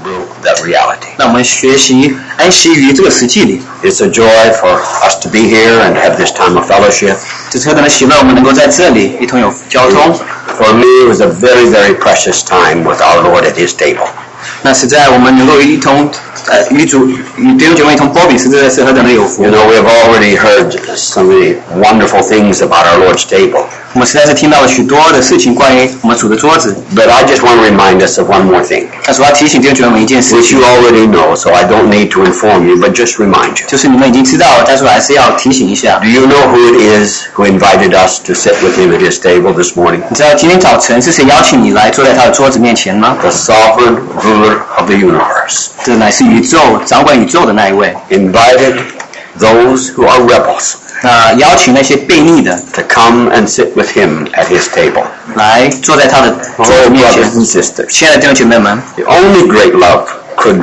real- that reality. 让我们学习安息于这个实际里。 It's a joy for us to be here and have this time of fellowship. 这是何等的喜乐，我们能够在这里一同有交通。 For me, it was a very, very precious time with our Lord at His table. 那实在我们能够一同 you know, we have already heard so many wonderful things about our Lord's table. But I just want to remind us of one more thing. Which you already know, so I don't need to inform you, but just remind you. Do you know who it is who invited us to sit with him at his table this morning? The sovereign ruler of the universe. 是宇宙掌管宇宙的那一位。 invited those who are rebels 那邀请那些悖逆的 to come and sit with him at his table. 来坐在他的桌 Oh, 子面 brothers 前。 and sisters, 亲爱的弟兄姐妹们， the only great love could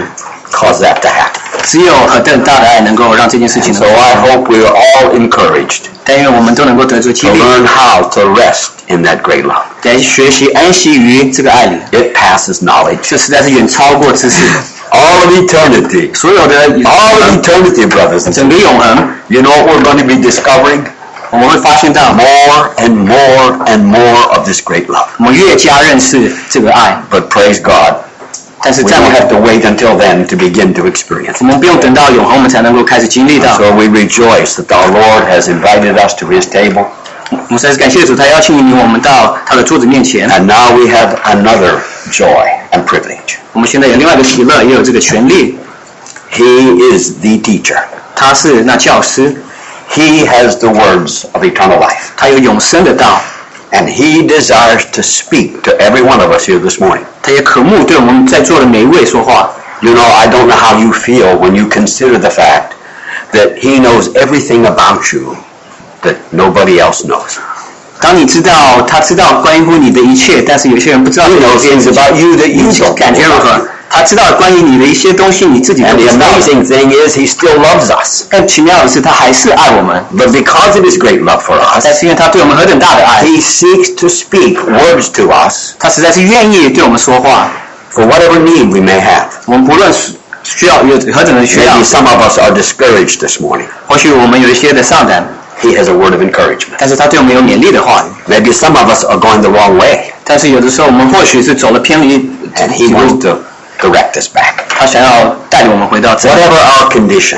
cause that to happen. 只有何等大的爱能够让这件事情 So 能够 I 发生。 hope we are all encouraged 但愿我们都能够得着激 to 励， learn how to rest in that great love. 来学习安息于这个爱里。 It passes knowledge. 这实在是远超过知识， All of eternity. 所有的 All of eternity, brothers and 整个 sisters. 永恒， You know what we're going to be discovering? 我们会发现到， More and more and more of this great love. 我们越加认识这个爱。 But praise God, 但是 we 在 don't 我 have to wait until then to begin to experience 我 it. 们不用等到永恒，我们才能够开始经历到。 So we rejoice that our Lord has invited us to His table, 我们实在是感谢主，他邀请我们到他的桌子面前。 and now we have another joy and privilege. 我们现在有另外一个喜乐，也有这个权利。 He is the teacher. 他是那教师， He has the words of eternal life. 他有永生的道， And He desires to speak to every one of us here this morning. 他也渴慕对我们在座的每一位说话。 You know, I don't know how you feel when you consider the fact that He knows everything about you that nobody else knows. 当你知道他知道关乎你的一切，但是有些人不知道 He 这 knows 些 things about you that you 你 don't 感觉 know 如 about 何 you.？他知道关于你的一些东西，你自己都 And 不 the 知道。 amazing thing is, He still loves us. 更奇妙的是，他还是爱我们， But because of His great love for 但 us, 是因为他对我们何等大的爱， He seeks to speak words to us 他实在是愿意对我们说话。 for whatever need we may have. 我们不论是需要有何等的需要 Maybe，some of us are discouraged this morning. 或许我们有一些的上胆， He has a word of encouragement. 但是他对我们有勉励的话语。 Maybe some of us are going the wrong way, 但是有的时候我们或许是走了偏离 and He wants to direct us back. 他想要带领我们回到这。 Whatever our condition,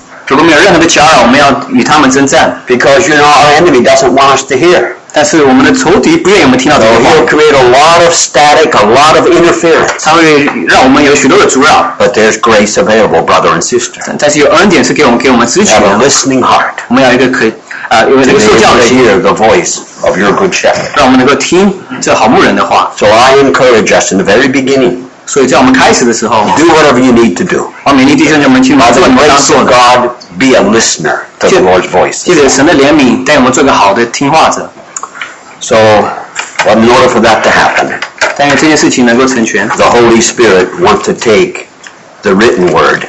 如果没有任何的搅扰，我们要与他们征战。 because you know our enemy doesn't want us to hear. 但是我们的仇敌不愿意我们听到 So 这个 he'll 话， create a lot of static, a lot of interference. 他会让我们有许多的阻扰。 But there's grace available, brother and sister. 但是有恩典是给我们给我们支取 Have a 的， listening heart 我们要有一个可啊、有一 to 个 be 受教 able 的 to 心， hear the voice of your good shepherd. 让我们能够听这好牧人的话。 So I encourage us in the very beginning, 所以在我们开始的时候， do whatever you need to do. 我勉励弟兄姐妹去把 By 这 the 个你们当 grace 做 of 的， God, be a listener to the Lord's voice. 借着神的怜悯，带我们做个好的听话者。 So, but in order for that to happen, 但愿这件事情能够成全， the Holy Spirit wants to take the written word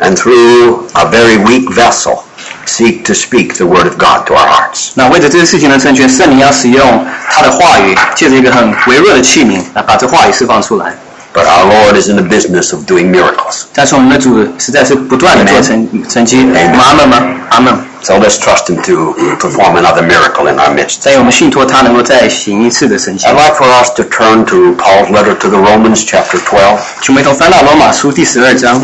and through a very weak vessel seek to speak the word of God to our hearts. 那为了这件事情的成全，圣灵要使用他的话语，借着一个很微弱的器皿，来把这话语释放出来。 But our Lord is in the business of doing miracles. 但是我们的主实在是不断的做成成绩。我们阿门吗？阿门。 So let's trust Him to perform another miracle in our midst. 再有我们信托他能够再行一次的神迹 I'd。like for us to turn to Paul's letter to the Romans, chapter 12. 请我们一同翻到罗马书第十二章。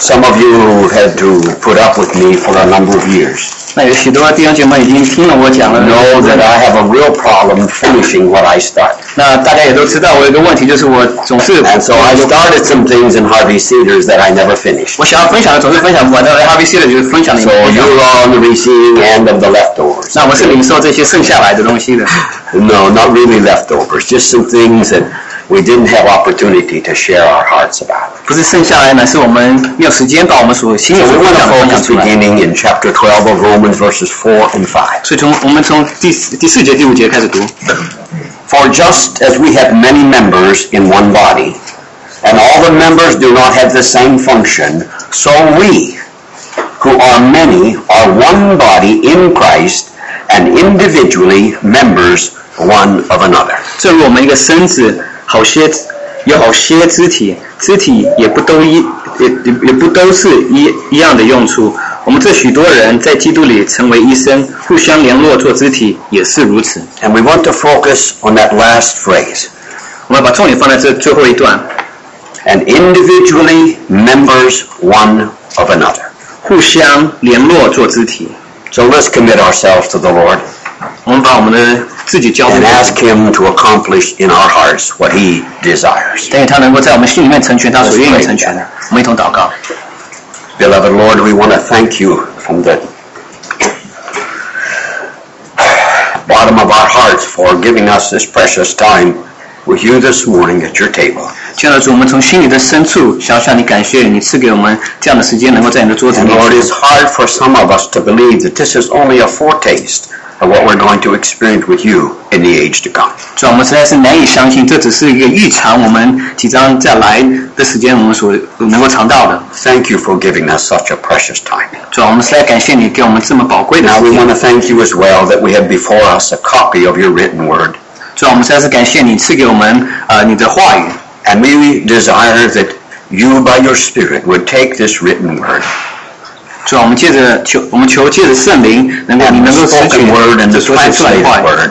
Some of you had to put up with me for a number of years. 那有许多弟兄姐妹已经听了我讲了， Know that I have a real problem finishing what I start. 那大家也都知道，我有一个问题，就是我总是 And so I started some things in Harvey Cedars that I never finished. 我想要分享的总是分享不完，但是 HBC 的就是分享的 So 不一样 you're on the receiving end of the leftovers. 那我是领受这些剩下来的东西的， No, not really leftovers, just some things that we didn't have opportunity to share our hearts about. 不是剩下来，乃是我们没有时间把我们所心里 So 所 we 分 want 享 to 的分享 focus 出来。 beginning in chapter 12 of Romans verses 4 and 5. 所以从我们从第四第四节第五节开始读。 For just as we have many members in one body, and all the members do not have the same function, so we, who are many, are one body in Christ, and individually members one of another. 正如我们一个身子，好些 有好些肢体，肢体也不都一也也也不都是一一样的用处。我们这许多人在基督里成为一身，互相联络做肢体，也是如此。 And we want to focus on that last phrase. 我们要把重点放在这最后一段， And individually members one of another. 互相联络做肢体。 So let's commit ourselves to the Lord 我们把我们的自己交给 and 他， ask Him to accomplish in our hearts what He desires. 但愿他能够在我们心里面成全他所愿意成全的。我们一同祷告。 Beloved Lord, we want to thank you from the bottom of our hearts for giving us this precious time with you this morning at your table. 亲爱的主，我们从心里的深处想要向你感谢，你赐给我们这样的时间，能够在你的桌子 And 面 Lord, 前 it's hard for some of us to believe that this is only a foretaste of what we're going to experience with you in the age to come. 主啊，我们实在是难以相信，这只是一个预尝我们即将再来的时间，我们所能够尝到的。 Thank you for giving us such a precious time. 主啊，我们实在感谢你给我们这么宝贵的 Now 时 we 间 want。to thank you as well that we have before us a copy of your written word. 主啊，我们实在是感谢你赐给我们呃你的话语。 And we desire that you by your Spirit would take this written word 主啊，我们借着求，我们求借着圣灵，能够你 and 能 the 够采取 spoken word and 这 the 所写出来的 translated 话语， word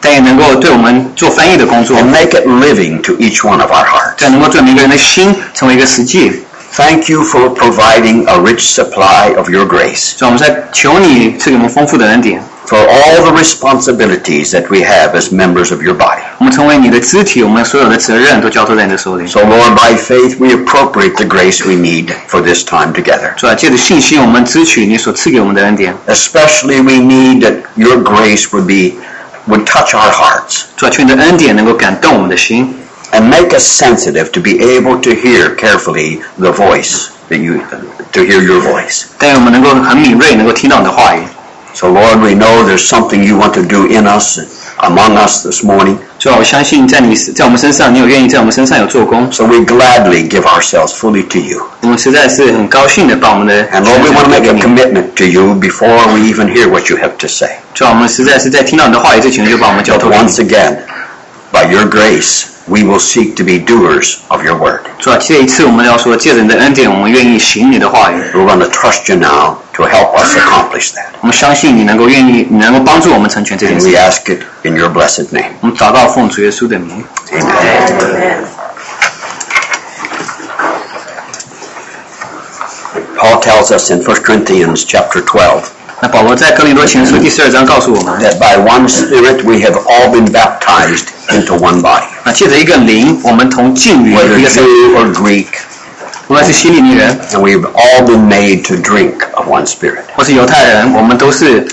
但也能够对我们做翻译的工作， and make it living to each one of our hearts. 这能够对每个人的心成为一个实际。 Thank you for providing a rich supply of your grace 主啊，我们在求你赐给我们丰富的恩典， for all the responsibilities that we have as members of your body. 我们成为你的肢体，我们所有的责任都交托在你的手里。 So Lord, by faith we appropriate the grace we need for this time together. 主啊，借着信心，我们支取你所赐给我们的恩典。 Especially we need that your grace would be would touch our hearts 主啊，求你的恩典能够感动我们的心， and make us sensitive to be able to hear carefully the voice that you to hear your voice. 但愿我们能够很敏锐，能够听到你的话语。 So Lord, we know there's something you want to do in us and among us this morning. 主啊，我相信在你在我们身上，你有愿意在我们身上有做工。 So we gladly give ourselves fully to you. 我们实在是很高兴的把我们的 And Lord, we 全 want to 交 make 给 a 你。 commitment to you before we even hear what you have to say. 主啊，我们实在是在听到你的话语之前，就把我们交 But 托给你。 once again, by your grace, we will seek to be doers of your word. 主啊，这一次我们要说，借着你的恩典，我们愿意行你的话语。 We're going to trust you now to help us accomplish that. 我们相信你能够愿意，你能够帮助我们成全这件 And 事 we。ask it in your blessed name. 我们祷告奉主耶稣的名。 Amen. Paul tells us in 1 Corinthians chapter 12那保罗在哥林多前书第十二章告诉我们， that by one Spirit we have all been baptized into one body. 那借着一个灵，我们同进于 Whether 一个身， Jew or Greek, 无论是希利尼人 and we've all been made to drink of one Spirit. 或是犹太人，我们都是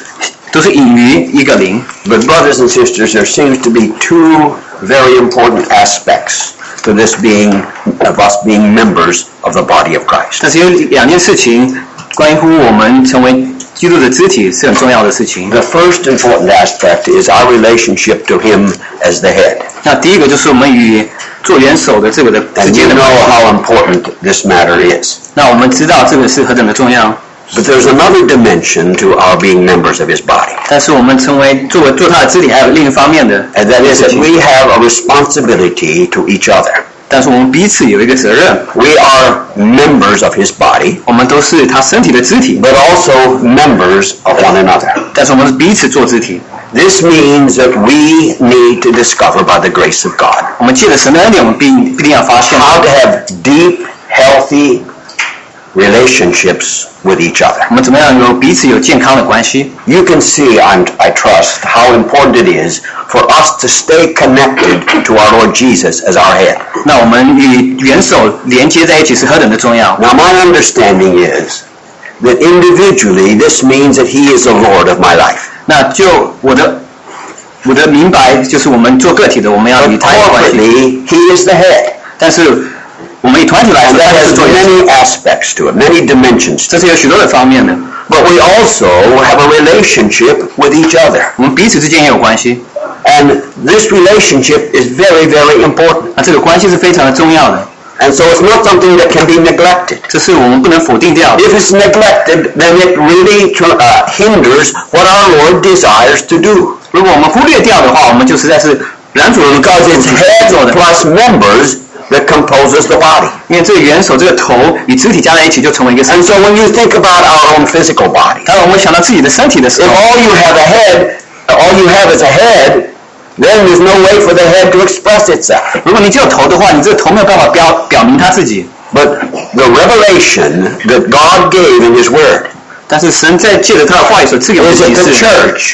都是隐于一个灵。 But brothers and sisters, there seems to be two very important aspects to this being, of us being members of the body of Christ. 但是有两件事情 关乎我们成为基督的肢体是很重要的事情。 The first important aspect is our relationship to Him as the head. 那第一个就是我们与做元首的这个的之 And 间 you 的 know 关系。 how important this matter is. 那我们知道这个是何等的重要， But there's another dimension to our being members of His body. 但是我们成为作为做他的肢体，还有另一方面的 And that is 事 that 情。 we have a responsibility to each other. 但是我们彼此有一个责任， We are members of His body, 我们都是他身体的肢体， but also members of one another. 但是我们是彼此做肢体。 This means that we need to discover by the grace of God 我们借着神的恩典，我们必必定要发现， how to have deep, healthy relationships with each other. 我们怎么样有彼此有健康的关系。 You can see, I'm, I trust, how important it is for us to stay connected to our Lord Jesus as our head. 那我们与元首连接在一起是何等的重要。 Now, my understanding is that individually, this means that He is the Lord of my life. 那就我的我的明白就是我们做个体的，我们要与 But 他有关系。 corporately, He is the head. 但是 我们以团体来 And 说， that 它是 has 做元首， many aspects to it, many dimensions to 这是有许多的方面的。 But we also have a relationship with each other. 我们彼此之间也有关系， And this relationship is very, very important. 那这个关系是非常的重要的， And so it's not something that can be neglected. 这是我们不能否定掉的。 If it's neglected, then it really tr- uh, hinders what our Lord desires to do. 如果我们忽略掉的话，我们就实在是拦阻了我们告 Because 诉 it's 主 head 做的。 plus members that composes the body. 因为这个元首这个头与肢体加在一起，就成为一个身 And 体。 so when you think about our own physical body, 当我们想到自己的身体的时 if 候， all you have a head, all you have is a head, then there's no way for the head to express itself. 如果你只有头的话，你这个头没有办法表表明他自己。 But the revelation that God gave in His Word 但是神在借着他的话语所赐给我们 is 的 that 启 the 示， church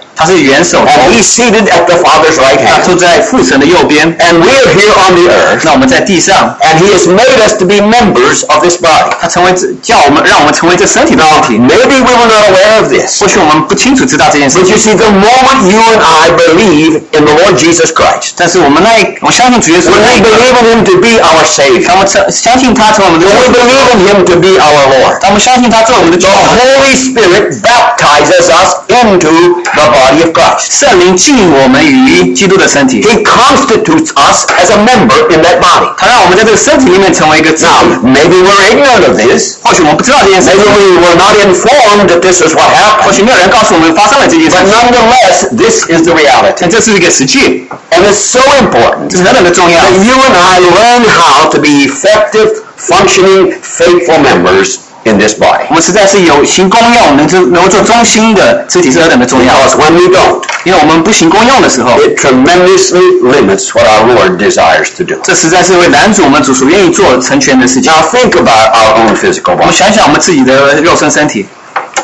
他是元首头， and He's seated at the Father's right 他 hand. 坐在父神的右边， And we are here on the earth, 那我们在地上， and He has made us to be members of this body. 他成为这叫我们让我们成为这身体的身体。 Maybe we were not aware of this. 或许我们不清楚知道这件事 But you 情， see, the moment you and I believe in the Lord Jesus Christ, 但是我们那一我相信主耶稣 when 那 we 一刻， believe in Him to be our Savior, 当我们相相信他成为我们的 when 救 we 主， believe in Him to be our Lord, 当我们相信他做我们的救 the 主， Holy Spirit baptizes us into the body of Christ. 圣灵进我们于基督的身体， He constitutes us as a member in that body. 他让我们在这个身体里面成为一个肢体。 Now, maybe we're ignorant of this. 或许我们不知道这件事 Maybe 情， we were not informed that this is what 或 happened. 许没有人告诉我们发生了这件事 But 情， nonetheless, this is the reality. 但这是一个实际， And it's so important 这是何等的重要。 that you and I learn how to be effective, functioning, faithful members in this body. 我们实在是有行功用，能做能够做中心的肢体是何等的重要。 Because when we don't, 因为我们不行功用的时候， it tremendously limits what our Lord desires to do. 这实在是会拦阻我们主所愿意做成全的事情。 Now think about our own physical 我们 body. 想想我们自己的肉身身体，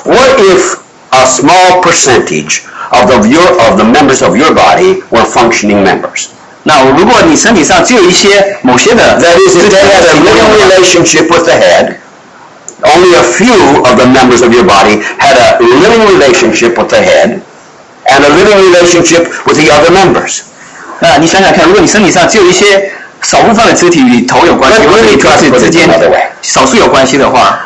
What if a small percentage of the, your, of the members of your body were functioning members? 那如果你身体上只有一些某些的 That is, if they had a living relationship with the head, only a few of the members of your body had a living relationship with the head, and a living relationship with the other members. 那你想想看，如果你身体上只有一些少部分的肢体与头有关系， Let- 或 let 者 me 与 try 肢 to 体 put 之 it 间 another way. 少数有关系的话，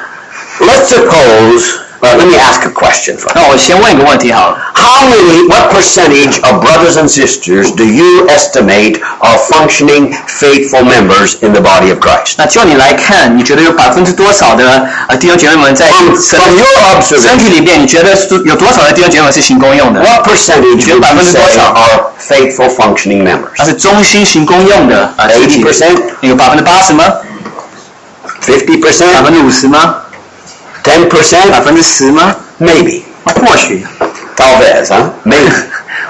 Let's suppose, uh, let me ask a question first. 那我先问一个问题好了。 How many, what percentage of brothers and sisters do you estimate are functioning, faithful members in the body of Christ? 那就你来看，你觉得有百分之多少的呃弟兄姐妹们在 From, 身 from your 身 observation, 体里面，你觉得是有多少的弟兄姐妹们是行功用的？ what percentage would you say are faithful, functioning members? 那是中心行功用的啊，肢体80%有百分之八十吗？百 50%? 分之五十吗？ 百 10%? 分之十吗？ Maybe. 那或许， Talvez, huh? Maybe.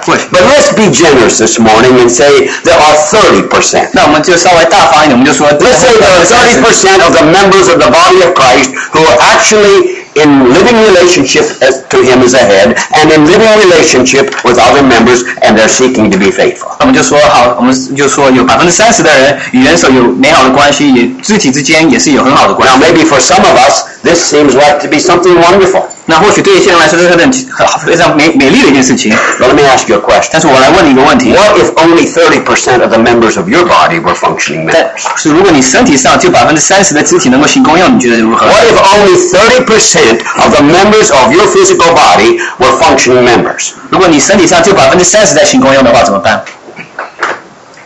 或许。 But let's be generous this morning and say there are 30%. 那我们就稍微大方一点，我们就说， Let's say there are 30% of the members of the body of Christ who are actually in living relationship as, to Him as a head and in living relationship with other members and they're seeking to be faithful. 我们就说好，我们就说有百分之三十的人与元首有美好的关系，也肢体之间也是有很好的关 Now 系。 maybe for some of us this seems like to be something wonderful. 那或许对一些人来说，这是很很非常美美丽的一件事情。 But let me ask you a question. 但是我来问你一个问题： What if only 30% of the members of your body were functioning 但 members? 是如果你身体上就百分之三十的肢体能够行功用，你觉得如何？ What if only 30% of the members of your physical body were functioning members? 如果你身体上就百分之三十在行功用的话，怎么办？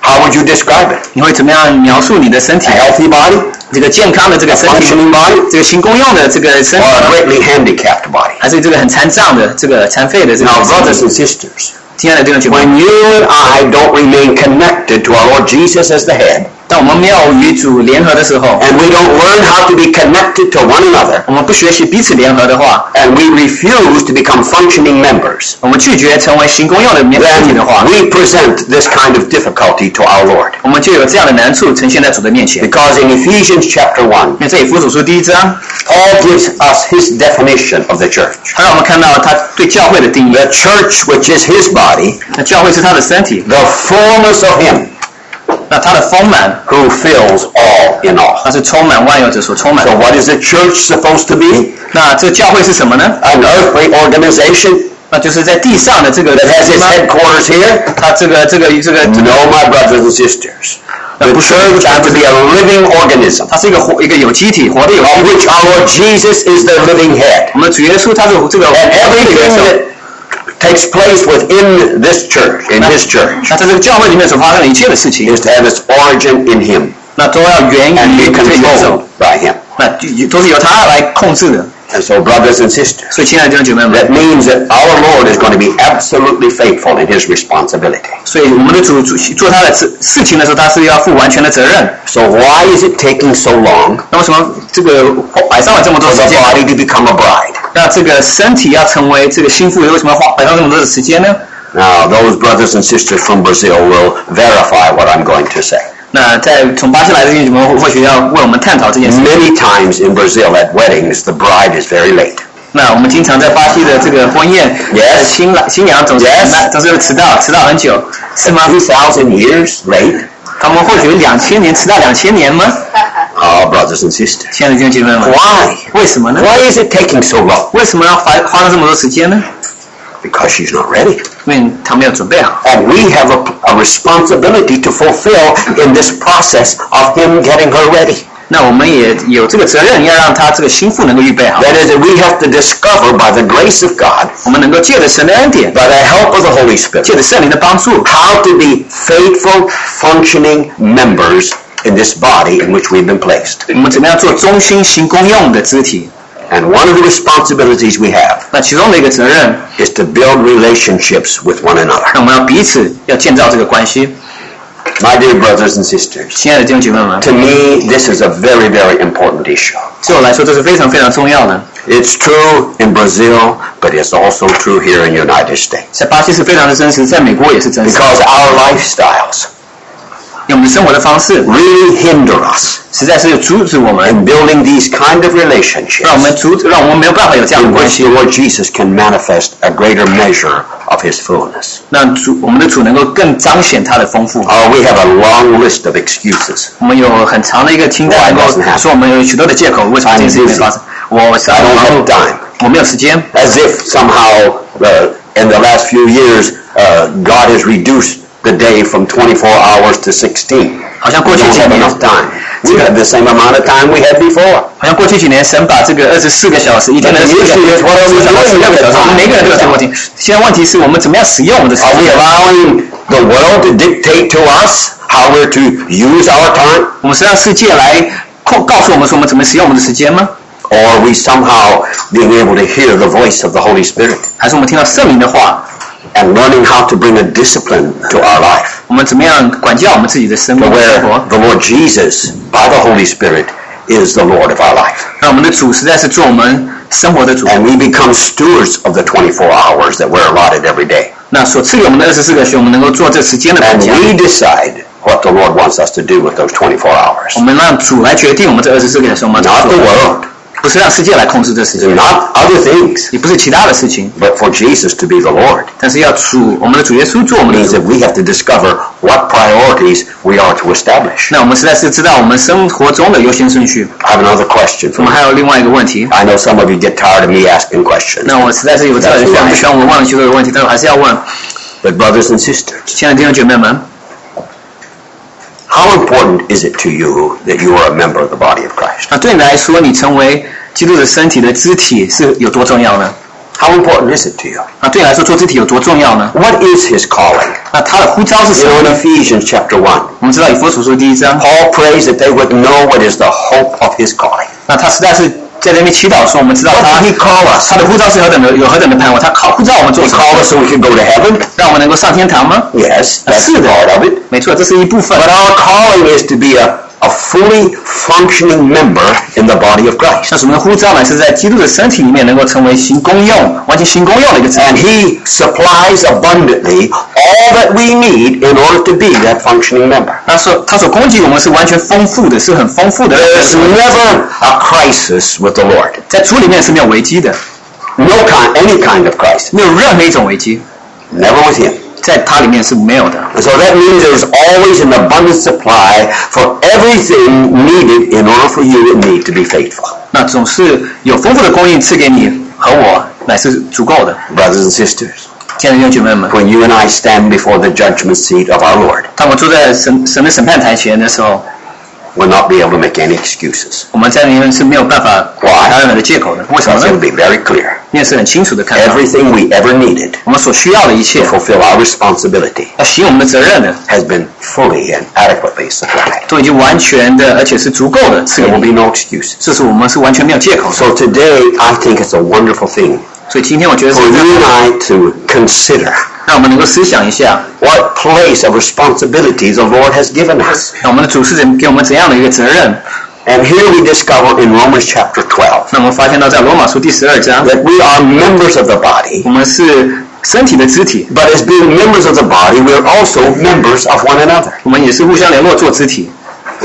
How would you describe it? 你会怎么样描述你的身体 A？healthy body? 这个健康的这个身体， Functioning body? 这个行功用的这个身 Or 体 a，greatly handicapped body? 还是这个很残障的、这个残废的这个 Now, 身 brothers 体？ and sisters, 亲爱的弟兄姐妹， when you and I don't remain connected to our Lord Jesus as the head, 当我们没有与主联合的时候， and we don't learn how to be connected to one another, 我们不学习彼此联合的话， and we refuse to become functioning members, 我们拒绝成为行功用的面身体 then 的话， we present this kind of difficulty to our Lord. 我们就有这样的难处呈现在主的面前。 Because in Ephesians chapter 1, 因为这以弗所书第一章， Paul gives us his definition of the church. 他让我们看到他对教会的定义。 The church, which is his body, 那教会是他的身体， the fullness of him, 那他的丰满， who fills all in all. 他是充满万有者所充满 So 的。 what is the church supposed to be? 那这教会是什么呢？ An earthly organization 那就是在地上的这个 that has its 吗 headquarters here? 他这个这个这个， No, my brothers and sisters. The church has to be a living organism 它是一个活一个有机体，活的有机 of 体。 which our Lord Jesus is the living head. 我们主耶稣他是这个 And 活的元 everything 首。 that takes place within this church, in His church, 那在这个教会里面所发生的一切的事情， is to have its origin in Him 那都要源 and 于 be 这个元首 controlled，by Him. 那就都是由他来控制的。 And so, brothers and sisters, 所以，亲爱的弟兄姐妹们， that means that our Lord is going to be absolutely faithful in His responsibility. 所以我们的主主做他的事事情的时候，他是要负完全的责任。 So why is it taking so long 那为什么这个摆上了这么多 for 时 the 间？ body to become a bride? 那这个身体要成为这个心腹，为什么要花摆上这么多的时间呢？Now, those brothers and sisters from Brazil will verify what I'm going to say. 那在从巴西来的弟兄姐妹或许要为我们探讨这件事。Many times in Brazil at weddings, the bride is very late. 那我们经常在巴西的这个婚宴 Yes 新郎新娘总是总是迟到，迟到很久，是吗？Two thousand years late? 他们或许两千年迟到两千年吗？Oh, brothers and sisters. 亲爱的弟兄姐妹们， Why? 为什么呢？ Why is it taking so long? 为什么要花花了这么多时间呢？ Because she's not ready. 因为他没有准备好。 And we have a, a responsibility to fulfill in this process of Him getting her ready. 那我们也有这个责任，要让他这个心腹能够预备好。 That is, that we have to discover by the grace of God, 我们能够借着神的恩典， by the help of the Holy Spirit, 借着圣灵的帮助， how to be faithful, functioning members in this body in which we've been placed. 我们怎么样做忠心行公用的肢体。 And one of the responsibilities we have 那其中的一个责任， is to build relationships with one another. 那我们要彼此要建造这个关系。 My dear brothers and sisters, 亲爱的弟兄姐妹们， to me, this is a very, very important issue. 对我来说这是非常非常重要的。 It's true in Brazil, but it's also true here in the United States. 在巴西是非常的真实，在美国也是真实。 Because our lifestyles 因为我们的生活的方式 really hinder us 实在是阻止我们， in building these kind of 让我 relationships 们阻止，让我们没有办法有这样的 in 关 which 系 the。Lord Jesus can manifest a greater measure of His fullness. 让主我们的主能够更彰显他的丰富。 Oh, we have a long list of excuses. 我们有很长的一个清单， Why 能 doesn't 够 happen? 说我们有许多的借口，为什么这件事情没发生？我是 I don't 忙 have 碌， time. 我没有时间， As if somehow uh, in the last few years uh, God has reduced the day from 24 hours to 16. 好像 We 过去 don't 几 have 年， enough time. We have the same amount of time we had before. 好像过去几年，神把这个二十四个小时，一天的 But 四 the 个 issue is what are we 小时、十 doing 六 with 个小 the 时，我们 time? 每个人都有这个问题。现在问题是我们怎么样使用我们的时 Are we 间？ allowing the world to dictate to us how we're to use our time? 我们是让世界来控告诉我们说我们怎么使用我们的时间吗？ Or are we somehow being able to hear the voice of the Holy Spirit 还是我们听到圣灵的话， and learning how to bring a discipline to our life? 我们怎么样管教我们自己的生命 To 生 where 活？ the Lord Jesus, by the Holy Spirit, is the Lord of our life. 让我们的主实在是做我们生活的主。 And we become stewards of the 24 hours that we're allotted every day. 那所赐给我们的二十四个学，我们能够做这时间的管 And 家。 we decide what the Lord wants us to do with those 24 hours. 我们让主来决定我们这二十四个小时我们要 Not 做 the world, 不是让世界来控制这时间， not other things, 也不是其他的事情， but for Jesus to be the Lord. 但是要主我们的主耶稣做我们的 means 主。 that we have to discover what priorities we are to establish. 那我们实在是知道我们生活中的优先顺序。 I have another question 我 for 们 you. 还有另外一个问题， I know some of you get tired of me asking questions, 那我实在是有知道有些人不喜欢我问许多的问题，但是我还是要问， but brothers and sisters, 亲爱的弟兄姐妹们， how important is it to you that you are a member of the body of Christ? 那对你来说，你成为基督的身体的肢体是有多重要呢？ How important is it to you? 那对你来说，做肢体有多重要呢？ What is his calling? 那他的呼召是什 You 么 know, 呢 in？Ephesians chapter 1, 我们知道以佛所书第一章， Paul prays that they would know what is the hope of his calling. 那他实在是 在那边祈祷说，我们知道 What 他 did he call us? 他的呼召是何等的有何等的盼望，他靠呼召我们做 He 什么？ called us so we could go to heaven? 让我们能够上天堂吗？ Yes, that's 是的 part of it. 没错，这是一部分 But。our calling is to be a, a fully functioning member in the body of Christ. 像什么的呼召呢？是在基督的身体里面能够成为行公用、完全行公用的一个肢 And 体。 He supplies abundantly all that we need in order to be that functioning member. 那所他所供给我们是完全丰富的，是很丰富的。 There's never a crisis with the Lord. 在主里面是没有危机的， No kind, any kind of crisis. 没有任何一种危机， Never with Him. 在它里面是没有的。 And so that means there's always an abundant supply for everything needed in order for you and me to be faithful. 那总是有丰富的供应赐给你和我，乃是足够的。 Brothers and sisters, 亲爱的弟兄姐妹们， when you and I stand before the judgment seat of our Lord, 当我们坐在神神的审判台前的时候， we'll not be able to make any excuses. 我们在里面是没有办法给他任何的借口的。为什么 Because it'll 呢？ be very clear. 因为是很清楚的看到， Everything we ever needed 我们所需要的一 to 切， fulfill our responsibility 要行我们的责任的， has been fully and adequately supplied. 都已经完全的，而且是足够的赐 There 给 will 你。 be no excuses. 这是我们是完全没有借口的。 So today, I think it's a wonderful thing 所以今天我觉得 for 是 you and I to consider 让我们能够思想一下， what place of responsibility the Lord has given us. 那我们的主是人给我们怎样的一个责任？ And here we discover in Romans chapter 12那我们发现到在罗马书第十二章， that we are members of the body, 我们是身体的肢体， but as being members of the body, we are also members of one another. 我们也是互相联络做肢体。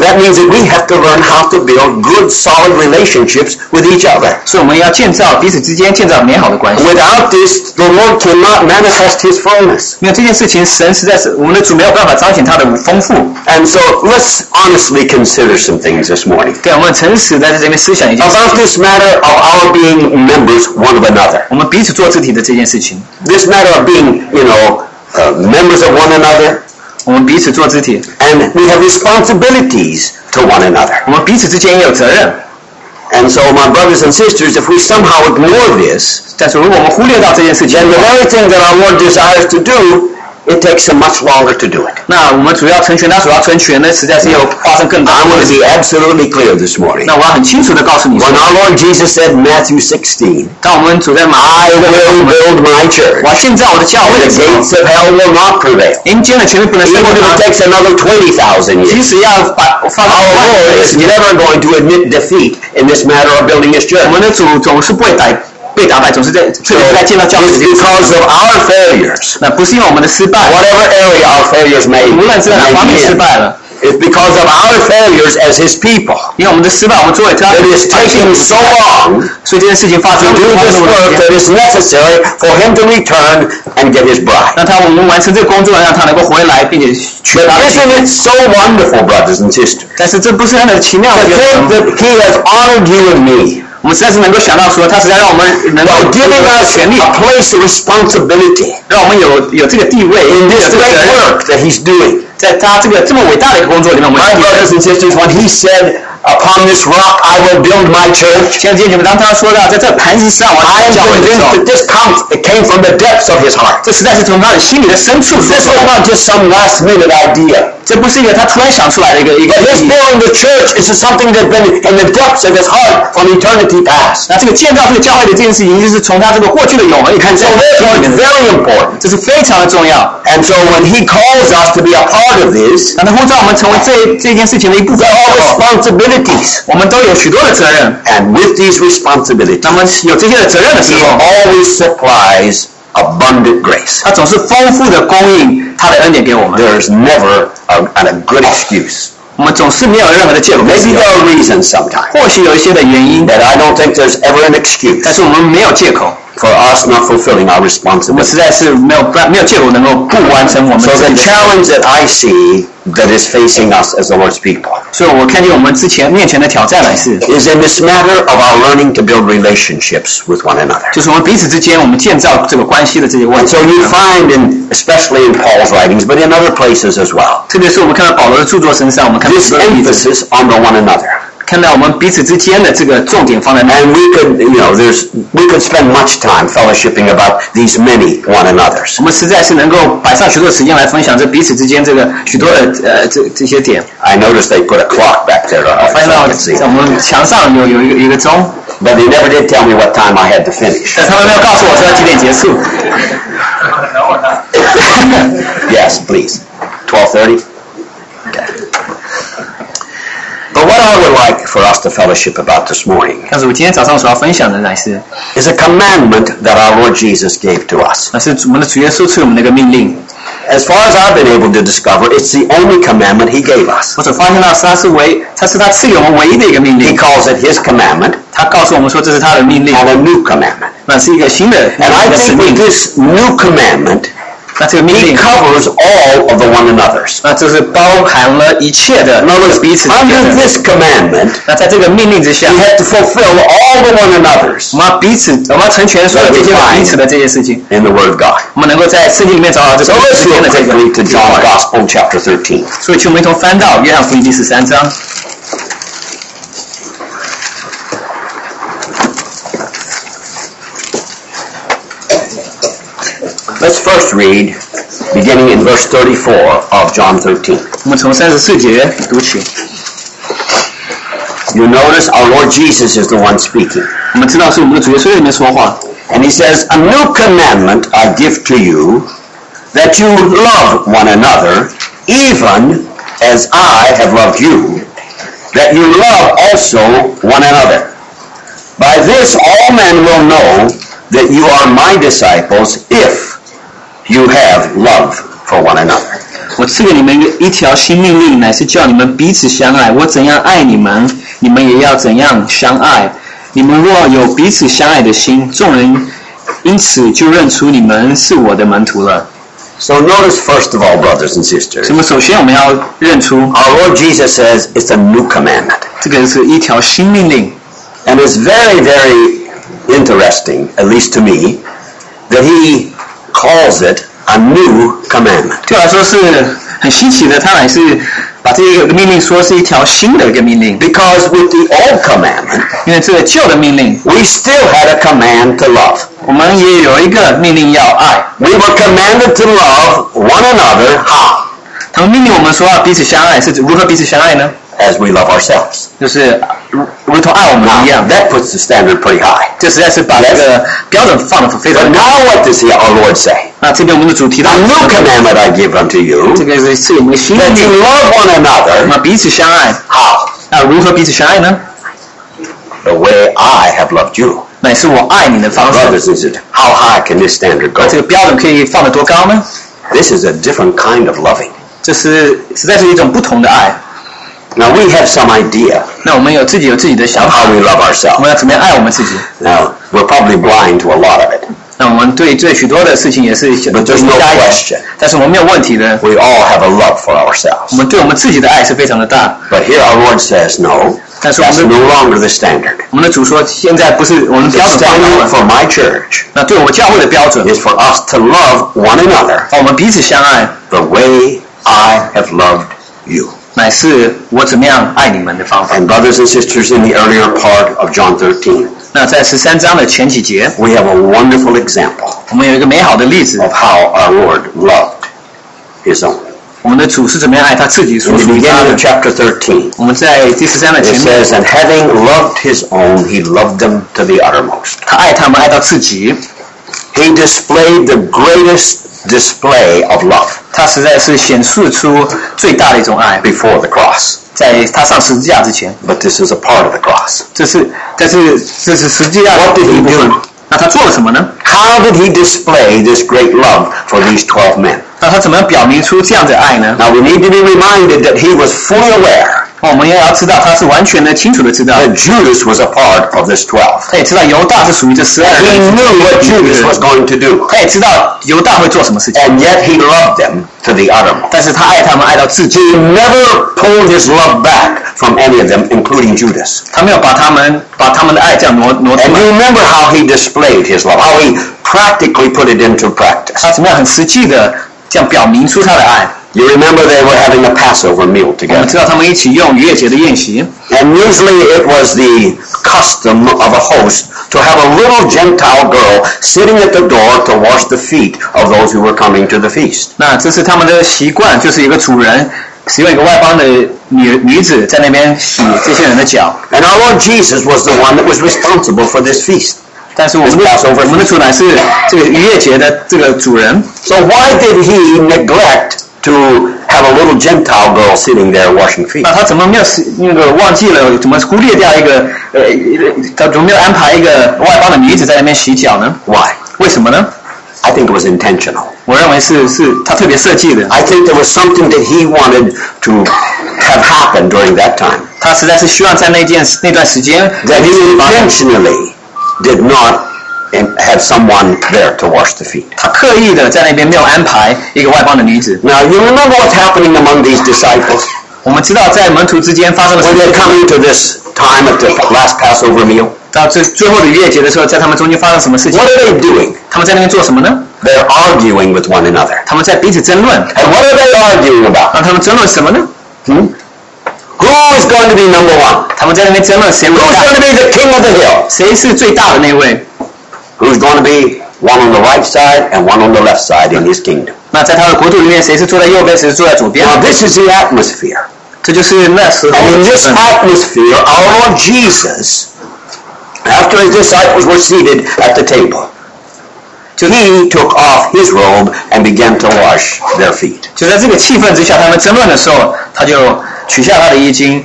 That means that we have to learn how to build good, solid relationships with each other. 所以我们要建造彼此之间建造美好的关系。 Without this, the Lord cannot manifest His fullness. 没有这件事情，神实在是我们的主没有办法彰显他的丰富。 And so let's honestly consider some things this morning 对，我们诚实的在这边思想一件事， about this matter of our being members one of another. 我们彼此做肢体的这件事情， This matter of being, you know, uh, members of one another, 我们彼此做肢体， and we have responsibilities to one another. 我们彼此之间也有责任。 And so, my brothers and sisters, if we somehow ignore this, 但是如果我们忽略到这件事情 then，the very thing that our Lord desires to do, it takes him much longer to do it. 那我们主要成全他所要成全的，实在是有发生更大 I 的 want 问 to 题。 be absolutely clear this morning. 那我要很清楚的告诉你说 When，our Lord Jesus said in Matthew 16, 当我们主在马 I will build my church, 我要建造我的教会 and 的 the 时候， gates of hell will not prevail. 阴间的权力不能胜 Even 过 if 他 it。takes another 20,000 即 years. 使要把发 Our Lord is never going to admit defeat in this matter of building his 我 church. 们的主总是不会打 被打败，总是在特别是在建造教会的 It's 这个事 because 情 of our failures, 那不是因为我们的失败， whatever area our failures may, 无论是在哪 may 方面 be 失 in. 败了， It's because of our failures as his people 因为我们的失败，我们作为他 that it's taking so long 所以这件事情发 to 生 do 发 this 生了 work that is necessary for him to return and get his bride. 让他我们完成这个工作，让他能够回来，并且娶 But 他的妻 isn't it so wonderful, brothers and sisters, 但是这不是很的奇妙 to 的 think that he has honored you and me 我们实在是能够想到说，他实在让我们能够 by giving us 权利， a place of responsibility 让我们有有这个地位， in 有 this 这个责 great 任， work that he's doing. 在他这个这么伟大的一个工作里面，我们 My brothers and sisters, when he said, Upon this rock I will build my church, 现在姐妹，当他说到在这磐石上我 I 要 am 教会的时 convinced 候 that，this comes, it came from the depths of his heart. 这实在是从他的心里的深处说 This 出 was 来的， not just some last minute idea. 这不是一个他突然想出来的一个一个 But his 意义。 building the church is something that's been in the depths of his heart from eternity past. 那这个建造这个教会的这件事情，就是从他这个过去的永恒看 And 在 so 他 therefore 心里 it's 面的， very important. 这是非常的重要。 And so when he calls us to be a part of this, 当他呼召我们成为这这件事情的一部分 there 的时 are 候， responsibilities. 我们都有许多的责任。 And with these responsibilities, 那么有这些的责任的时 he 候， always supplies abundant grace. 他总是丰富的供应他的恩典给我们。 There's never a, a good excuse. 我们总是没有任何的借口可以使 Maybe 用 there are reasons sometimes, 或许有一些的原因， but I don't think there's ever an 但 excuse 是我们没有借口， for us not fulfilling our 我们 responsibilities. 实在是没有办没有借口能够不完成我们 So 自 the 己的。 challenge that I see that is facing us as the Lord's people 所以我看见我们之前面前的挑战乃是， is in this matter of our learning to build relationships with one another. 就是我们彼此之间我们建造这个关系的这些问 And 题 so。you find in, especially in Paul's writings, but in other places as well, 特别是我们看到保罗的着作身上，我们看到 this 许多的例子， emphasis on the one another. 看到我们彼此之间的这个重点放在那。 And we could, you know, there's, we could spend much time fellowshipping about these many one another's. 我们实在是能够摆上许多时间来分享这彼此之间这个许多的呃这这些点。 I noticed they put a clock back there, uh, 发现 so 到 I could see. 在我们墙上有有一个一个钟， But they never did tell me what time I had to finish. 但他们没有告诉我说要几点结束。 yes, please. 12:30. But what I would like for us to fellowship about this morning 但是我今天早上所要分享的乃是， is a commandment that our Lord Jesus gave to us. 那是我们的主耶稣赐我们的一个命令。 As far as I've been able to discover, it's the only commandment He gave us. 我所发现到是他是唯，他是他赐给我们唯一的一个命 He 令。 calls it His commandment 他告诉我们说这是他的命令， and a new commandment. 那是一个新的 And I 一个使 think 命 with。this new commandment, 那这个命 He 令， covers all of the one another's. 那这是包含了一切的 Notice, 彼此之间 under 的。 this commandment, 那在这个命令之下 he，had to fulfill all the one another's 我们要彼此，我们要成全所有这些彼此的这些事情。 in the Word of God. 我们能够在圣经里面找到这 So 个彼 let's 此之 go 间的这个 quickly to 计划 John's Gospel, chapter 13. 所以，请我们一同翻到约翰福音第十三章。 Let's first read, beginning in verse 34 of John 13. 我们从三十四节读起。 You notice our Lord Jesus is the one speaking. 我们知道是我们的主耶稣在里面说话。 And he says, A new commandment I give to you, that you love one another, even as I have loved you, that you love also one another. By this all men will know that you are my disciples, if you have love for one another. 我赐给你们一条新命令，乃是叫你们彼此相爱。我怎样爱你们，你们也要怎样相爱。你们若有彼此相爱的心，众人因此就认出你们是我的门徒了。 So notice first of all, brothers and sisters, 那么，首先我们要认出， our Lord Jesus says it's a new commandment. 这个是一条新命令。 And it's very, very interesting, at least to me, that he calls it a new commandment. 对我来说是很稀奇的，他乃是把这个命令说是一条新的一个命令， Because with the old commandment, 因为这个旧的命令， we still had a command to love. 我们也有一个命令要爱。 We were commanded to love one another, how? 他们命令我们说要彼此相爱，是如何彼此相爱呢？ As we love ourselves. 就是 如如同爱我们 Now, 一样。 that puts the standard pretty high. 这实在是把这个标准放得非常 But 高。 now what does he, our Lord say? 那这边我们的主提到 A，new commandment I give unto you, 这个是是我们新的 that 命 you 令， love one 那 another, 么彼此相爱。 how? 那如何彼此相爱呢？ The way I have loved you. 乃是我爱你的方式。 Brothers and sisters, how high can this standard go? 那这个标准可以放得多高呢？ This is a different kind of loving. 这是实在是一种不同的爱。 Now we have some idea 那我们有自己有自己的想 of 法， how we love 我 ourselves. 们要怎么样爱我们自己？ Now we're probably blind to a lot of it. 那我们对对许多的事情也是 But there's no 加一 question. 但是我们没有问题的。 We all have a love for 我 ourselves. 们对我们自己的爱是非常的大。 But here our Lord says, no, 但是我 that's 们 no 的 longer the standard. 我们的主说，现在不是我们的 The 标准放高 standard 了。 for my church 那对我们教会的标准， is for us to love one another 让我们彼此相爱， the way I have loved you. 乃是我怎么样爱你们的方法。 And brothers and sisters, in the earlier part of John 13, 那在十三章的前几节， we have a wonderful example 我们有一个美好的例子， of how our Lord loved his own. 我们的主是怎么样爱他自己 In 所 the 属于他 beginning 的 of。chapter 13, 我们在第十三的 it 前面， says, And having loved his own, he loved them to the uttermost. 他爱他们爱到自己， He displayed the greatest display of love 他实在是显示出最大的一种爱， before the cross. 在他上十字架之前， But this is a part of the cross. 这是这是这是十字架 What 的 did 一 he 部分 do?。那他做了什么呢？ How did he display this great love for these 12 men? 那他怎么样表明出这样的爱呢？ Now we need to be reminded that he was fully aware 我们也要知道，他是完全的清楚的知道， that Judas was a part of this 12. 他也知道犹大是属于这十二 He 人 knew what Judas was going to do. 他也知道犹大会做什么事情， And yet he loved them to the uttermost. 但是他爱他们爱到自己， He never pulled his love back from any of them, including Judas. 他没有把他们把他们的爱这样挪挪出 And 来， you remember how he displayed his love, how he practically put it into practice. 他怎么样很实际的 这样表明出他的爱。 You remember they were having a Passover meal 我们 together. 知道他们一起用逾越节的宴席， And usually it was the custom of a host to have a little Gentile girl sitting at the door to wash the feet of those who were coming to the feast. 那这是他们的习惯，就是一个主人使用一个外邦的女女子在那边洗这些人的脚。 And our Lord Jesus was the one that was responsible for this feast. 但是我们的 Passover 我们的主乃是这个逾越节的这个主人， So why did he neglect to have a little Gentile girl sitting there washing feet? 那他怎么没有使那个忘记了，怎么忽略掉一个呃，他怎么没有安排一个外邦的女子在那边洗脚呢？ Why? 为什么呢？ I think it was intentional. 我认为是是他特别设计的， I think there was something that he wanted to have happen during that time 他实在是希望在那件那段时间 that he intentionally did not and had someone there to wash the feet. 他刻意的在那边没有安排一个外邦的女子。 Now, you remember what's happening among these disciples? 我们知道在门徒之间发生了什 When 么 they're coming to this time at the last Passover meal, 到最最后的逾越节的时候，在他们中间发生什么事情 what？are they doing? 他们在那边做什么呢？ They're arguing with one another. 他们在彼此争论。 And what are they arguing about? 那他们争论什么呢？ Hmm? Who is going to be number one? 他们在那边争论谁为 Who's 大 going，to be the king of the hill? 谁是最大的那位？ Who's going to be one on the right side and one on the left side in his kingdom? 那在他的国度里面，谁是坐在右边，谁是坐在左边？ Now, this is the atmosphere. 这就是那时候 And in 的气 this 氛。 atmosphere, our Lord Jesus, after his disciples were seated at the table, he took off his robe and began to wash their feet. 就在这个气氛之下，他们争论的时候，他就 取下他的衣襟，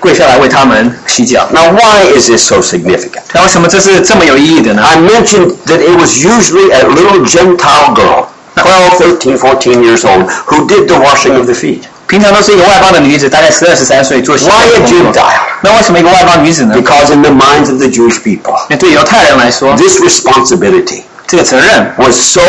跪下来为他们洗脚。 Now, why is this so significant? 那为什么这是这么有意义的呢？ I mentioned that it was usually a little Gentile girl, 12, 13, 14 years old, who did the washing of the feet. 平常都是一个外邦的女子，大概十二十三岁做洗脚 Why 的 a 工作。 Gentile? 那为什么一个外邦女子呢？ Because in the minds of the Jewish people, 那对犹太人来说， this responsibility 这个责任， was so,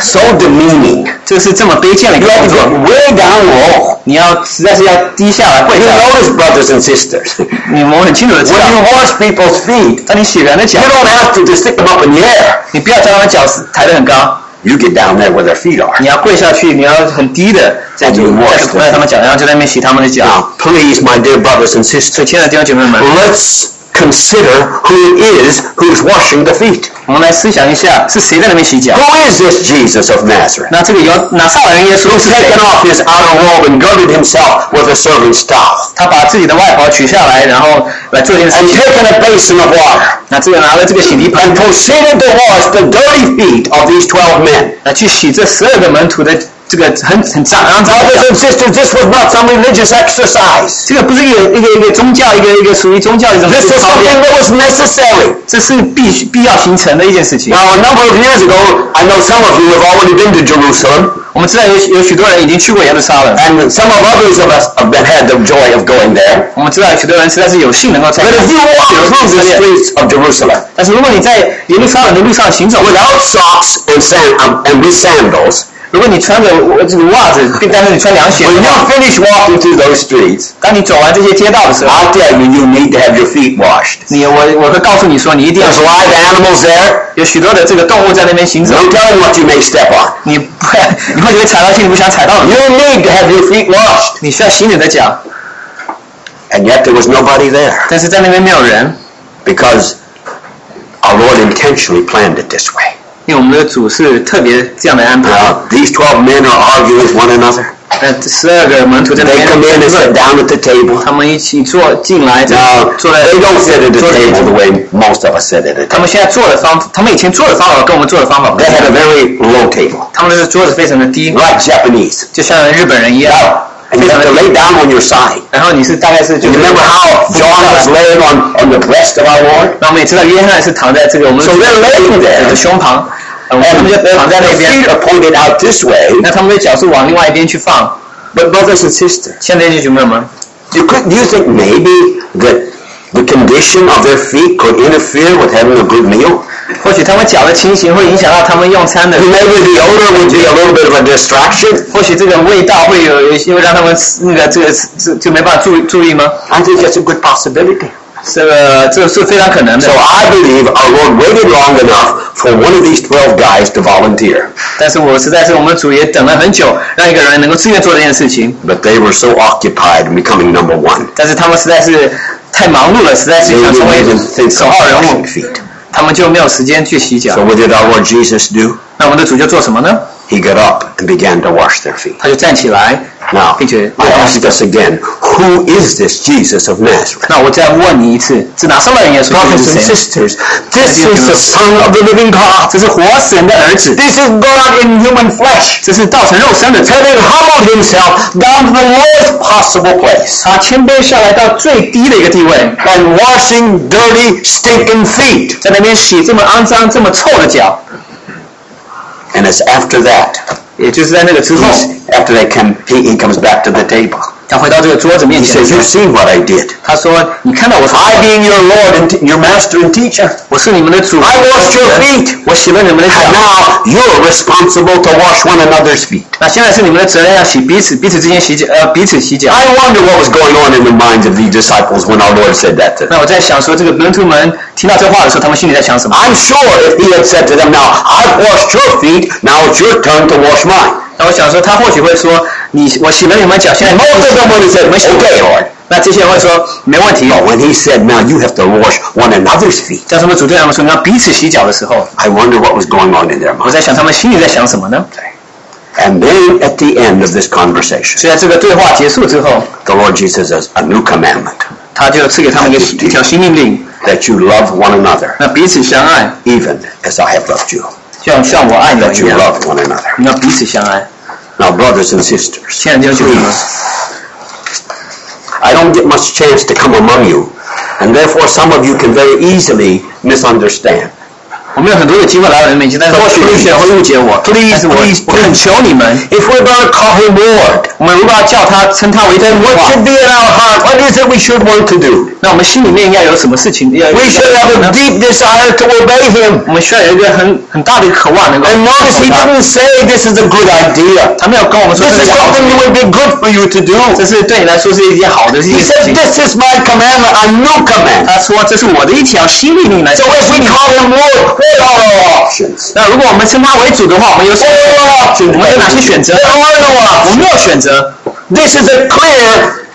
so demeaning. 这是这么卑贱的一个 to 作，way down low. 你要实在是要低下来跪 You 下来。notice, brothers and sisters, 你我很清楚的知 you 道，wash people's feet, 当你洗人的脚 you，don't have to just stick them up in the air. 你不要将他们脚抬得很高，You get down there where their feet are. 你要跪下去，你要很低的在 you wash 在在他们脚上，就在那边洗他们的脚。Please, my dear brothers and sisters, 以，亲爱的弟兄姐妹们，let's consider who it is who's washing the feet. 我们来思想一下，是谁在那边洗脚？ Who is this Jesus of Nazareth? 那这个有拿撒勒人耶稣 Who's 是谁 taken？off his outer robe and girded himself with a servant's towel, 他把自己的外袍取下来，然后来做这件 and 事情。 taken a basin of water, 那这个拿了这个洗涤盆 and，proceeded to wash the dirty feet of these twelve men. 来去洗这十二个门徒的 这个很很脏肮脏的 Brothers 脚。 and sisters, this was not some religious exercise. 这个不是一个一个一个宗教，一个一个属于宗教的一种 This is 操 something 练， that was necessary. 这是必须必要形成的一件事情 Now,。a number of years ago, I know some of you have already been to Jerusalem, 我们知道有有许多人已经去过耶路撒冷， and some of others of us have been, had the joy of going there. 我们知道有许多人实在是有幸能够参 But 加 if you walk 有 through 以 the 色列。 streets of Jerusalem 但是如果你在耶路撒冷的路上行走， without socks and, sand, um, and with sandals, 如果你穿着这个袜子，并但是你穿凉鞋 when 的 you 话， finish walking through those streets, 当你走完这些街道的时候， I'll tell you, you need to have your feet washed. 你我我会告诉你说，你一定要 There's live animals there. 有许多的这个动物在那边行走， No telling what you may step on. 你不你会觉得踩到去，你不想踩到的， You need to have your feet washed. 你需要洗你的脚， And yet there was nobody there 但是在那边没有人， because our Lord intentionally planned it this way. 因为我们的主是特别这样的安排。 Now, these 12 men are arguing with one another. 那十二个门徒在那 They 边 come in and sit down at the table. 他们一起坐进来， Now, 坐在 they don't sit at the 坐在 table the way most of us sit at a 他 table. 们现在做的方，他们以前做的方法跟我们做的方法不一 They had a 样， very low table, 他们的桌子非常的低， like Japanese. 就像日本人一样。 And you have to lay down on your side. 然后你是大概是就 You 是 remember how John was laying on, on the breast of our Lord? 那我们也知道约翰是躺在这个我们 So they're laying 的 there. 胸旁， 呃他 And 们就躺在那 their 边 feet，are pointed out this way. 那他们的脚是往另外一边去放。 But brothers and sisters, 现在就姐妹们， you could, do you think maybe that the condition of their feet could interfere with having a good meal? 或许他们脚的情形会影响到他们用餐的， Maybe the odor would be a little bit of a distraction. 或许这个味道会有有些会让他们那个这个这就没办法注意注意吗？ I think that's a good possibility. 这个这个是非常可能的 So。I believe our Lord waited long enough for one of these 12 guys to volunteer. 但是我实在是我们主也等了很久，让一个人能够自愿做这件事情， But they were so occupied in becoming number one. 但是他们实在是太忙碌了，实在是 They 想成 didn't 为 even think 首 of 号人 washing 物， feet. 他们就没有时间去洗脚 So。what did our Lord Jesus do? 那我们的主就做什么呢？ He got up and began to wash their feet. 他就站起来， Now, 并且 I ask us again, who is this Jesus of Nazareth? 那我再问你一次，是拿撒勒人耶稣究 Brothers 竟 and 是谁？ sisters, this is the Son of the living God. 这是活神的儿子， This is God in human flesh. 这是道成肉身的， Having humbled himself down to the lowest possible place 他谦卑下来到最低的一个地位， and washing dirty, stinking feet. 在那边洗这么肮脏、这么臭的脚， And it's after that, it, Just two weeks after they come, he comes back to the table. 他回到这个桌子面 He 前的 says, 时 you 候， see what I did. 他说：“你看到我所 I being your Lord and t- your master and teacher. 我是你们的主， I washed your feet. 我洗了你们的脚。 And now you're responsible to wash one another's feet. 那现在是你们的责任，要洗彼此彼此之间洗脚，呃，彼此洗脚。 I wonder what was going on in the minds of these disciples when our Lord said that to them. 那我在想说，这个门徒们听到这话的时候，他们心里在想什么？ I'm sure if he had said to them, now I've washed your feet, now it's your turn to wash mine. 那我想说，他或许会说：“ 你我洗了你们脚，现在 And 你 most of them would have said, 你们洗 okay, Lord. 那这些人会说：“没问题。 But when he said, now you have to wash one another's feet, ”但是我们主对他们说：“你要彼此洗脚的时候， I wonder what was going on in their 我 minds. 在想他们心里在想什么呢？ And then at the end of this conversation, 所以在这个对话结束之后， the Lord Jesus says, a new commandment, 他就赐给他们一个一条新命令， that you love one another, 那彼此相爱， even as I have loved you. 就像像我爱你们 That 一 you 样， love one another. 你要彼此相爱。 now, brothers and sisters, please, I don't get much chance to come among you, and therefore some of you can very easily misunderstand. 我们有很多的机会来到你们面前，但是或许有些人会误解我。 Please, 但是我 please, 我恳求你们， If we're going to call him Lord, 我们如果要叫他称他为主 then 的 what 话， should be in our heart? What is it we should want to do? 那我们心里面要有什么事情要 We should have a deep desire to obey him. 我们需要有一个很很大的渴望能够 And notice he 顺从他 didn't say this is a good idea. 他没有跟我们说 This 这 is 是好 something that would be good for you to do. 这是对你来说是一件好的一 He 件事 says, 情。 this is my commandment, a new command. 他说这是我的一条新命令来 So if we call him Lord, what are our options? 那如果我们称他为主的话，我们有什 What 么？ are our options? 我们有哪些选择 There？are no 我 options. 们没有选择， This is a clear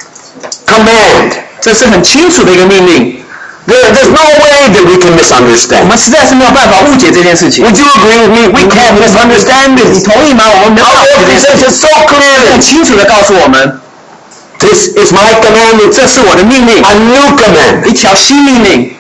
command. 这是很清楚的一个命令。 There, there's no way that we can 我 misunderstand. 们实在是没有办法误解这件事情。 Would you agree with me? We can't misunderstand 你 this. 同意吗？我们没有 Our 办法误 Lord 解这件 says 事 it 情。 so 很 clearly. 清楚的告诉我们， This is my commandment. 这是我的命令， A new commandment. 一条新命令，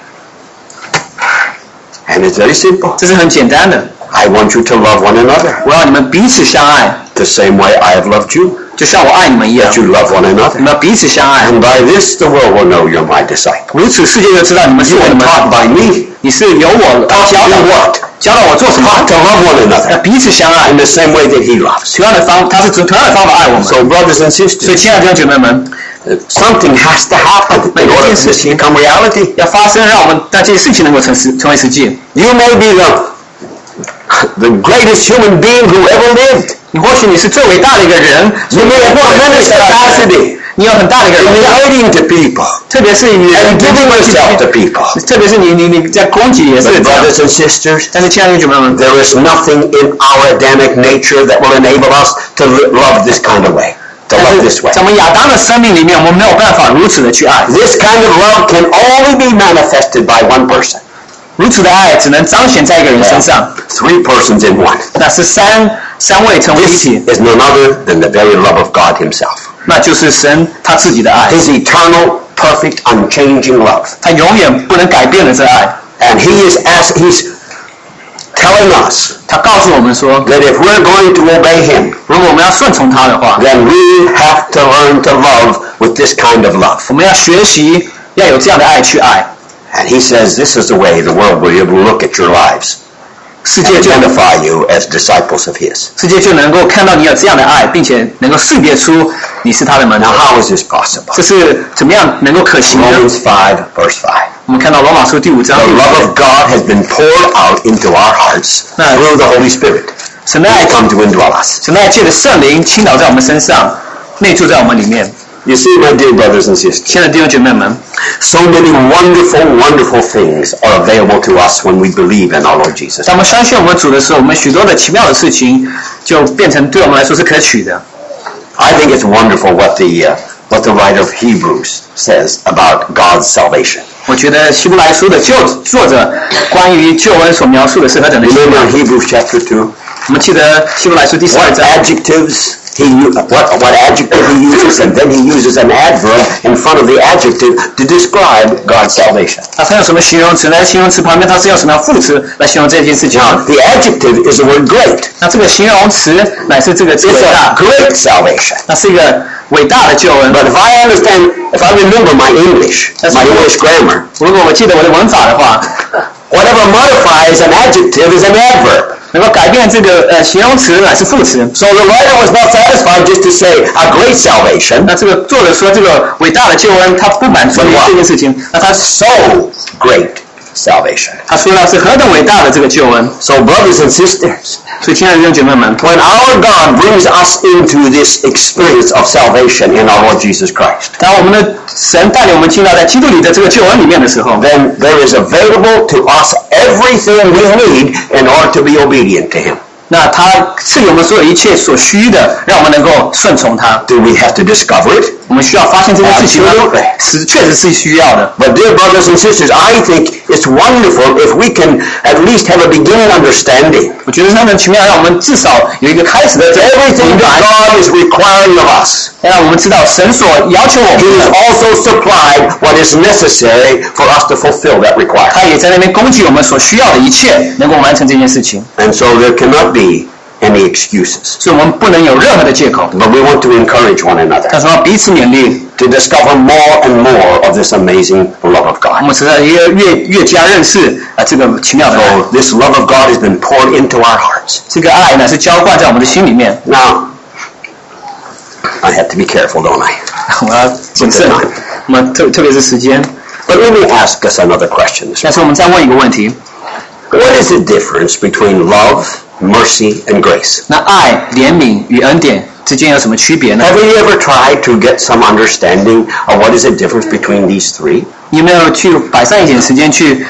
And it's very simple. 这是很简单的。 I want you to love one another 我要你们彼此相爱， the same way I have loved you. 就像我爱你们一样 That。you love one 你 another. 们要彼此相爱， And by this the world will know you're my disciple. 如此世界就知道你们是 You 我的 are 门徒。 taught by me 你是由我 Taught 教 to 导 do 我 what? 教导我做什么？ Taught to love one 要 another 彼此相爱 in，the same way that he loves. 同样的方，他是同样的方法爱我们。 So brothers and 所以， sisters, 亲爱的弟兄姐妹们， something has to happen in order for this to become reality. 要发生，让我们让这些事情能够成实成为实际。 You may be the, the greatest human being who ever lived. 你或许你是最伟大的一个人， You may have tremendous capacity 你有很大的一个 in 荣耀， relating to people 特别是你 and giving yourself to people. 特别是你你你在供给也是 But 这样。 brothers and sisters, 但是，亲爱的弟兄姐妹们， there is nothing in our Adamic nature that will enable us to li- love this kind of way, to 但 love 是 this way. 在我们亚当的生命里面，我们没有办法如此的去爱， This kind of love can only be manifested by one person. 如此的爱只能彰显在一个人身上， Three persons in one. 那是三三位成为一 This 体， is none other than the very love of God himself. 那就是神他自己的爱， His eternal, perfect, unchanging love. 他永远不能改变的这爱。 And he is as he's telling us 他告诉我们说， that if we're going to obey him, 如果我们要顺从他的话， then we have to learn to love with this kind of love. 我们要学习要有这样的爱去爱， And he says this is the way the world will be able to look at your lives 世 and 界就 identify you as disciples of his. 世界就能够看到你有这样的爱，并且能够识别出你是他的门徒 Now,。how is this possible? 这是怎么样能够可行呢？ Romans 5, verse 5. 我们看到罗马书第五章 The，love of God has been poured out into our hearts through the Holy Spirit. 神的爱 He come to indwell us. 神的爱借着圣灵倾倒在我们身上，内住在我们里面。 You see, my dear brothers and sisters, 亲爱的弟兄姐妹们， so many wonderful, wonderful things are available to us when we believe in our Lord Jesus. 当我们相信我们主的时候，我们许多的奇妙的事情就变成对我们来说是可取的。 I think it's wonderful what the uh, what the writer of Hebrews says about God's salvation. 我觉得希伯来书的作作者关于旧恩所描述的是何等的。我们记得希伯来书第十二章。Adjectives? he u- what what adjective he uses, and then he uses an adverb in front of the adjective to describe God's salvation. 他他用什么形容词呢？形容词旁边他是用什么样副词来形容这件事情 Now, 呢？ the adjective is the word great. 那这个形容词乃是这个 It's 伟 a 大， great salvation. 那是一个伟大的救恩。 But if I understand, if I remember my English, That's my good. English grammar, 如果我记得我的文法的话， whatever modifies an adjective is an adverb. 能够改变这个呃形容词乃是副词。 So the writer was not satisfied just to say a great salvation, 那这个作者说这个伟大的救恩，他不满足于这件事情，那他 so great salvation. 他说到是何等伟大的这个救恩。 So brothers and sisters, 所以，亲爱的弟兄姐妹们， when our God brings us into this experience of salvation in our Lord Jesus Christ, 当我们的神带领我们进到在基督里的这个救恩里面的时候， then there is available to us everything we need in order to be obedient to Him. 那他赐给我们所有一切所需的，让我们能够顺从他。 Do we have to discover it? 我们需要发现这件事情吗 Absolutely.？是，确实是需要的。 But dear brothers and sisters, I think it's wonderful if we can at least have a beginning understanding. 我觉得他们奇妙，让我们至少有一个开始的这 Everything 明 that 白， God is requiring of us, 让我们知道神所要求我 He 们 has 的， also supplied what is necessary for us to fulfill that requirement. 他也在那边供给我们所需要的一切，能够完成这件事情。 And so there cannot be any excuses. 所以我们不能有任何的借口， But we want to encourage one another 但是要彼此勉励， to discover more and more of this amazing love of 我 God. 们实在越越越加认识啊这个奇妙的爱， So this love of God has been poured into our hearts. 这个爱呢是浇灌在我们的心里面。 Now, I have to be careful, don't I? 我要谨慎，我们特特别是时间。 But let me ask us another question. this 但是我们再问一个问题： What is the difference between love, mercy, and grace? 那爱、怜悯与恩典之间有什么区别呢？ Have you ever tried to get some understanding of what is the difference between these three? 你有没有去摆上一点时间去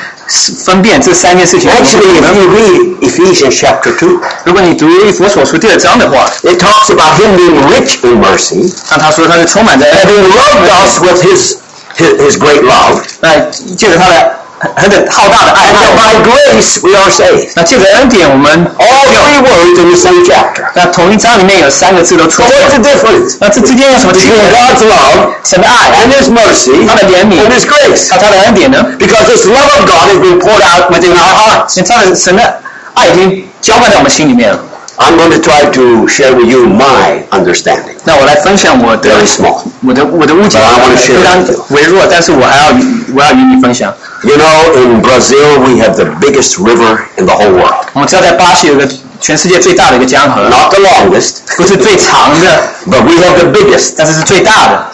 分辨这三件事情？ Actually, if you read Ephesians chapter 2, 如果你读以弗所书第二章的话， it talks about him being rich in mercy, 那他说他是充满着恩 having loved us with his, his, his great love, 那借着他的 很很的浩大的爱 and that 爱， by grace we are saved. 那借着恩典，我们 All three words in the same chapter. 那同一章里面有三个字都出 So 现 what's the difference 那这之间有什么区 between 别？ God's love 神的爱 and his mercy 他的怜悯 and his grace? 和他的恩典呢？ Because this love of God has been poured out within our hearts. 因为他的神的爱已经浇灌在我们心里面了。 I'm going to try to share with you my understanding. 那我来分享我的 Very small. 我的我的误解 But I wanna share 非常 with you. 微弱，但是我还要与我要与你分享。 You know, in Brazil, we have the biggest river in the whole world. 我们知道在巴西有个全世界最大的一个江河， Not the longest, 不是最长的， but we have the biggest. 但是是最大的。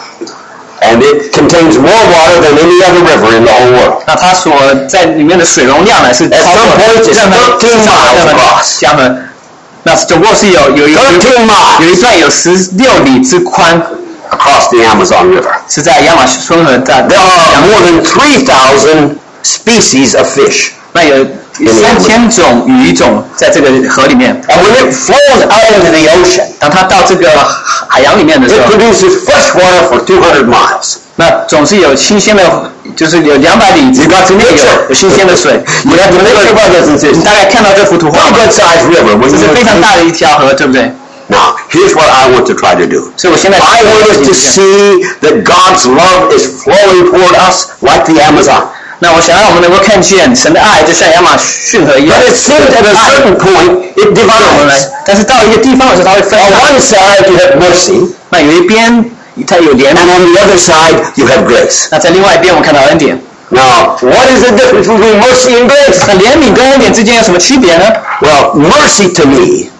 And it contains more water than any other river in the whole world. 那它所在里面的水容量呢是 At 超 some 过 point it's 任何 13至少 miles 任何 across. 江河。 那总共是有有有有13 miles 有一段有十六里之宽，across the Amazon River. 是在亚马逊河在 There are more than three thousand species of fish. 那有三千种鱼种在这个河里面。 And when it flows out into the ocean, 当它到这个海洋里面的时 it 候， produces fresh water for 200 miles. 那总是有新鲜的，就是有两百里之 You got to 内 make 有 sure. 有新鲜的水。 You have to make your brothers and 你 sisters. 大概看到这幅图画 What a 吗？ good sized river. When 这 you 是非常 look- 大的一条河，对不对？ Now, here's what I want to try to do. 所以我现在 I want us to see that God's love is flowing toward us like the Amazon. 那我想让我们能够看见神的爱，就像亚马逊河一样 But。it seems at a certain point it 我们来 divides. 但是到一个地方的时候，它会分 On 开。 one side you have mercy, 那有一边它有怜 and 悯， on the other side you have grace. 那在另外一边我们看到恩典。 Now, what is the difference between mercy and grace? 那怜悯跟恩典之间有什么区别呢？ Well, mercy to me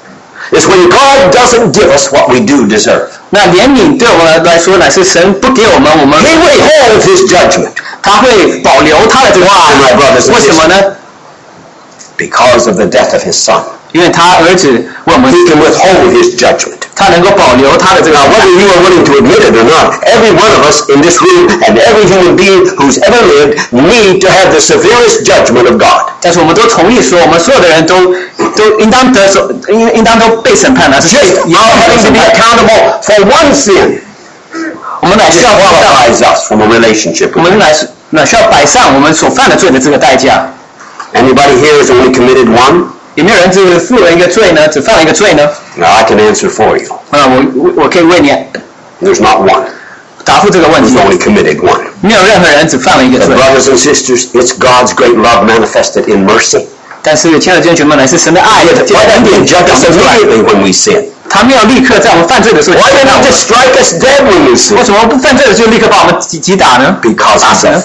is when God doesn't give us what we do deserve. 那怜悯对我们来说乃是神不给我们，我们 He withholds His judgment 他会保留他的这个 Why, my brothers and 为什么呢？ because of the death of His Son. 因为他儿子为我们 He can withhold His judgment. 他能够保留他的这个 Now, whether you are willing to admit it or not, every one of us in this room and every human being who's ever lived need to have the severest judgment of God. 但是我们都同意说，我们所有的人都都应当得手，应应当都被审判了，是 Just 最 our having to be accountable for one sin 我们乃需要摆上， qualifies us from a relationship 我 with 们 Him. 乃是乃需要摆上我们所犯的罪的这个代价。 Anybody here has only committed one? 有没有人只负了一个罪呢？只犯了一个罪呢？ Now, I can answer for you. 啊，我我我可以为你 There's not one. 答复这个问 You've 题。 only committed one. 没有任何人只犯了一个 But 罪， brothers and sisters, it's God's great love manifested in mercy. 但是亲爱的弟兄姐妹，乃是神的爱 Why 借着恩 didn't 典 He judge 表 us 现出来。 immediately when we sin? 他没有立刻在我们犯罪的时候 Why 击 didn't 打我 He 们 just strike us dead when we 为 sin? 什么不犯罪的时候立刻把我们击击打呢？ Because 打 of, 死呢？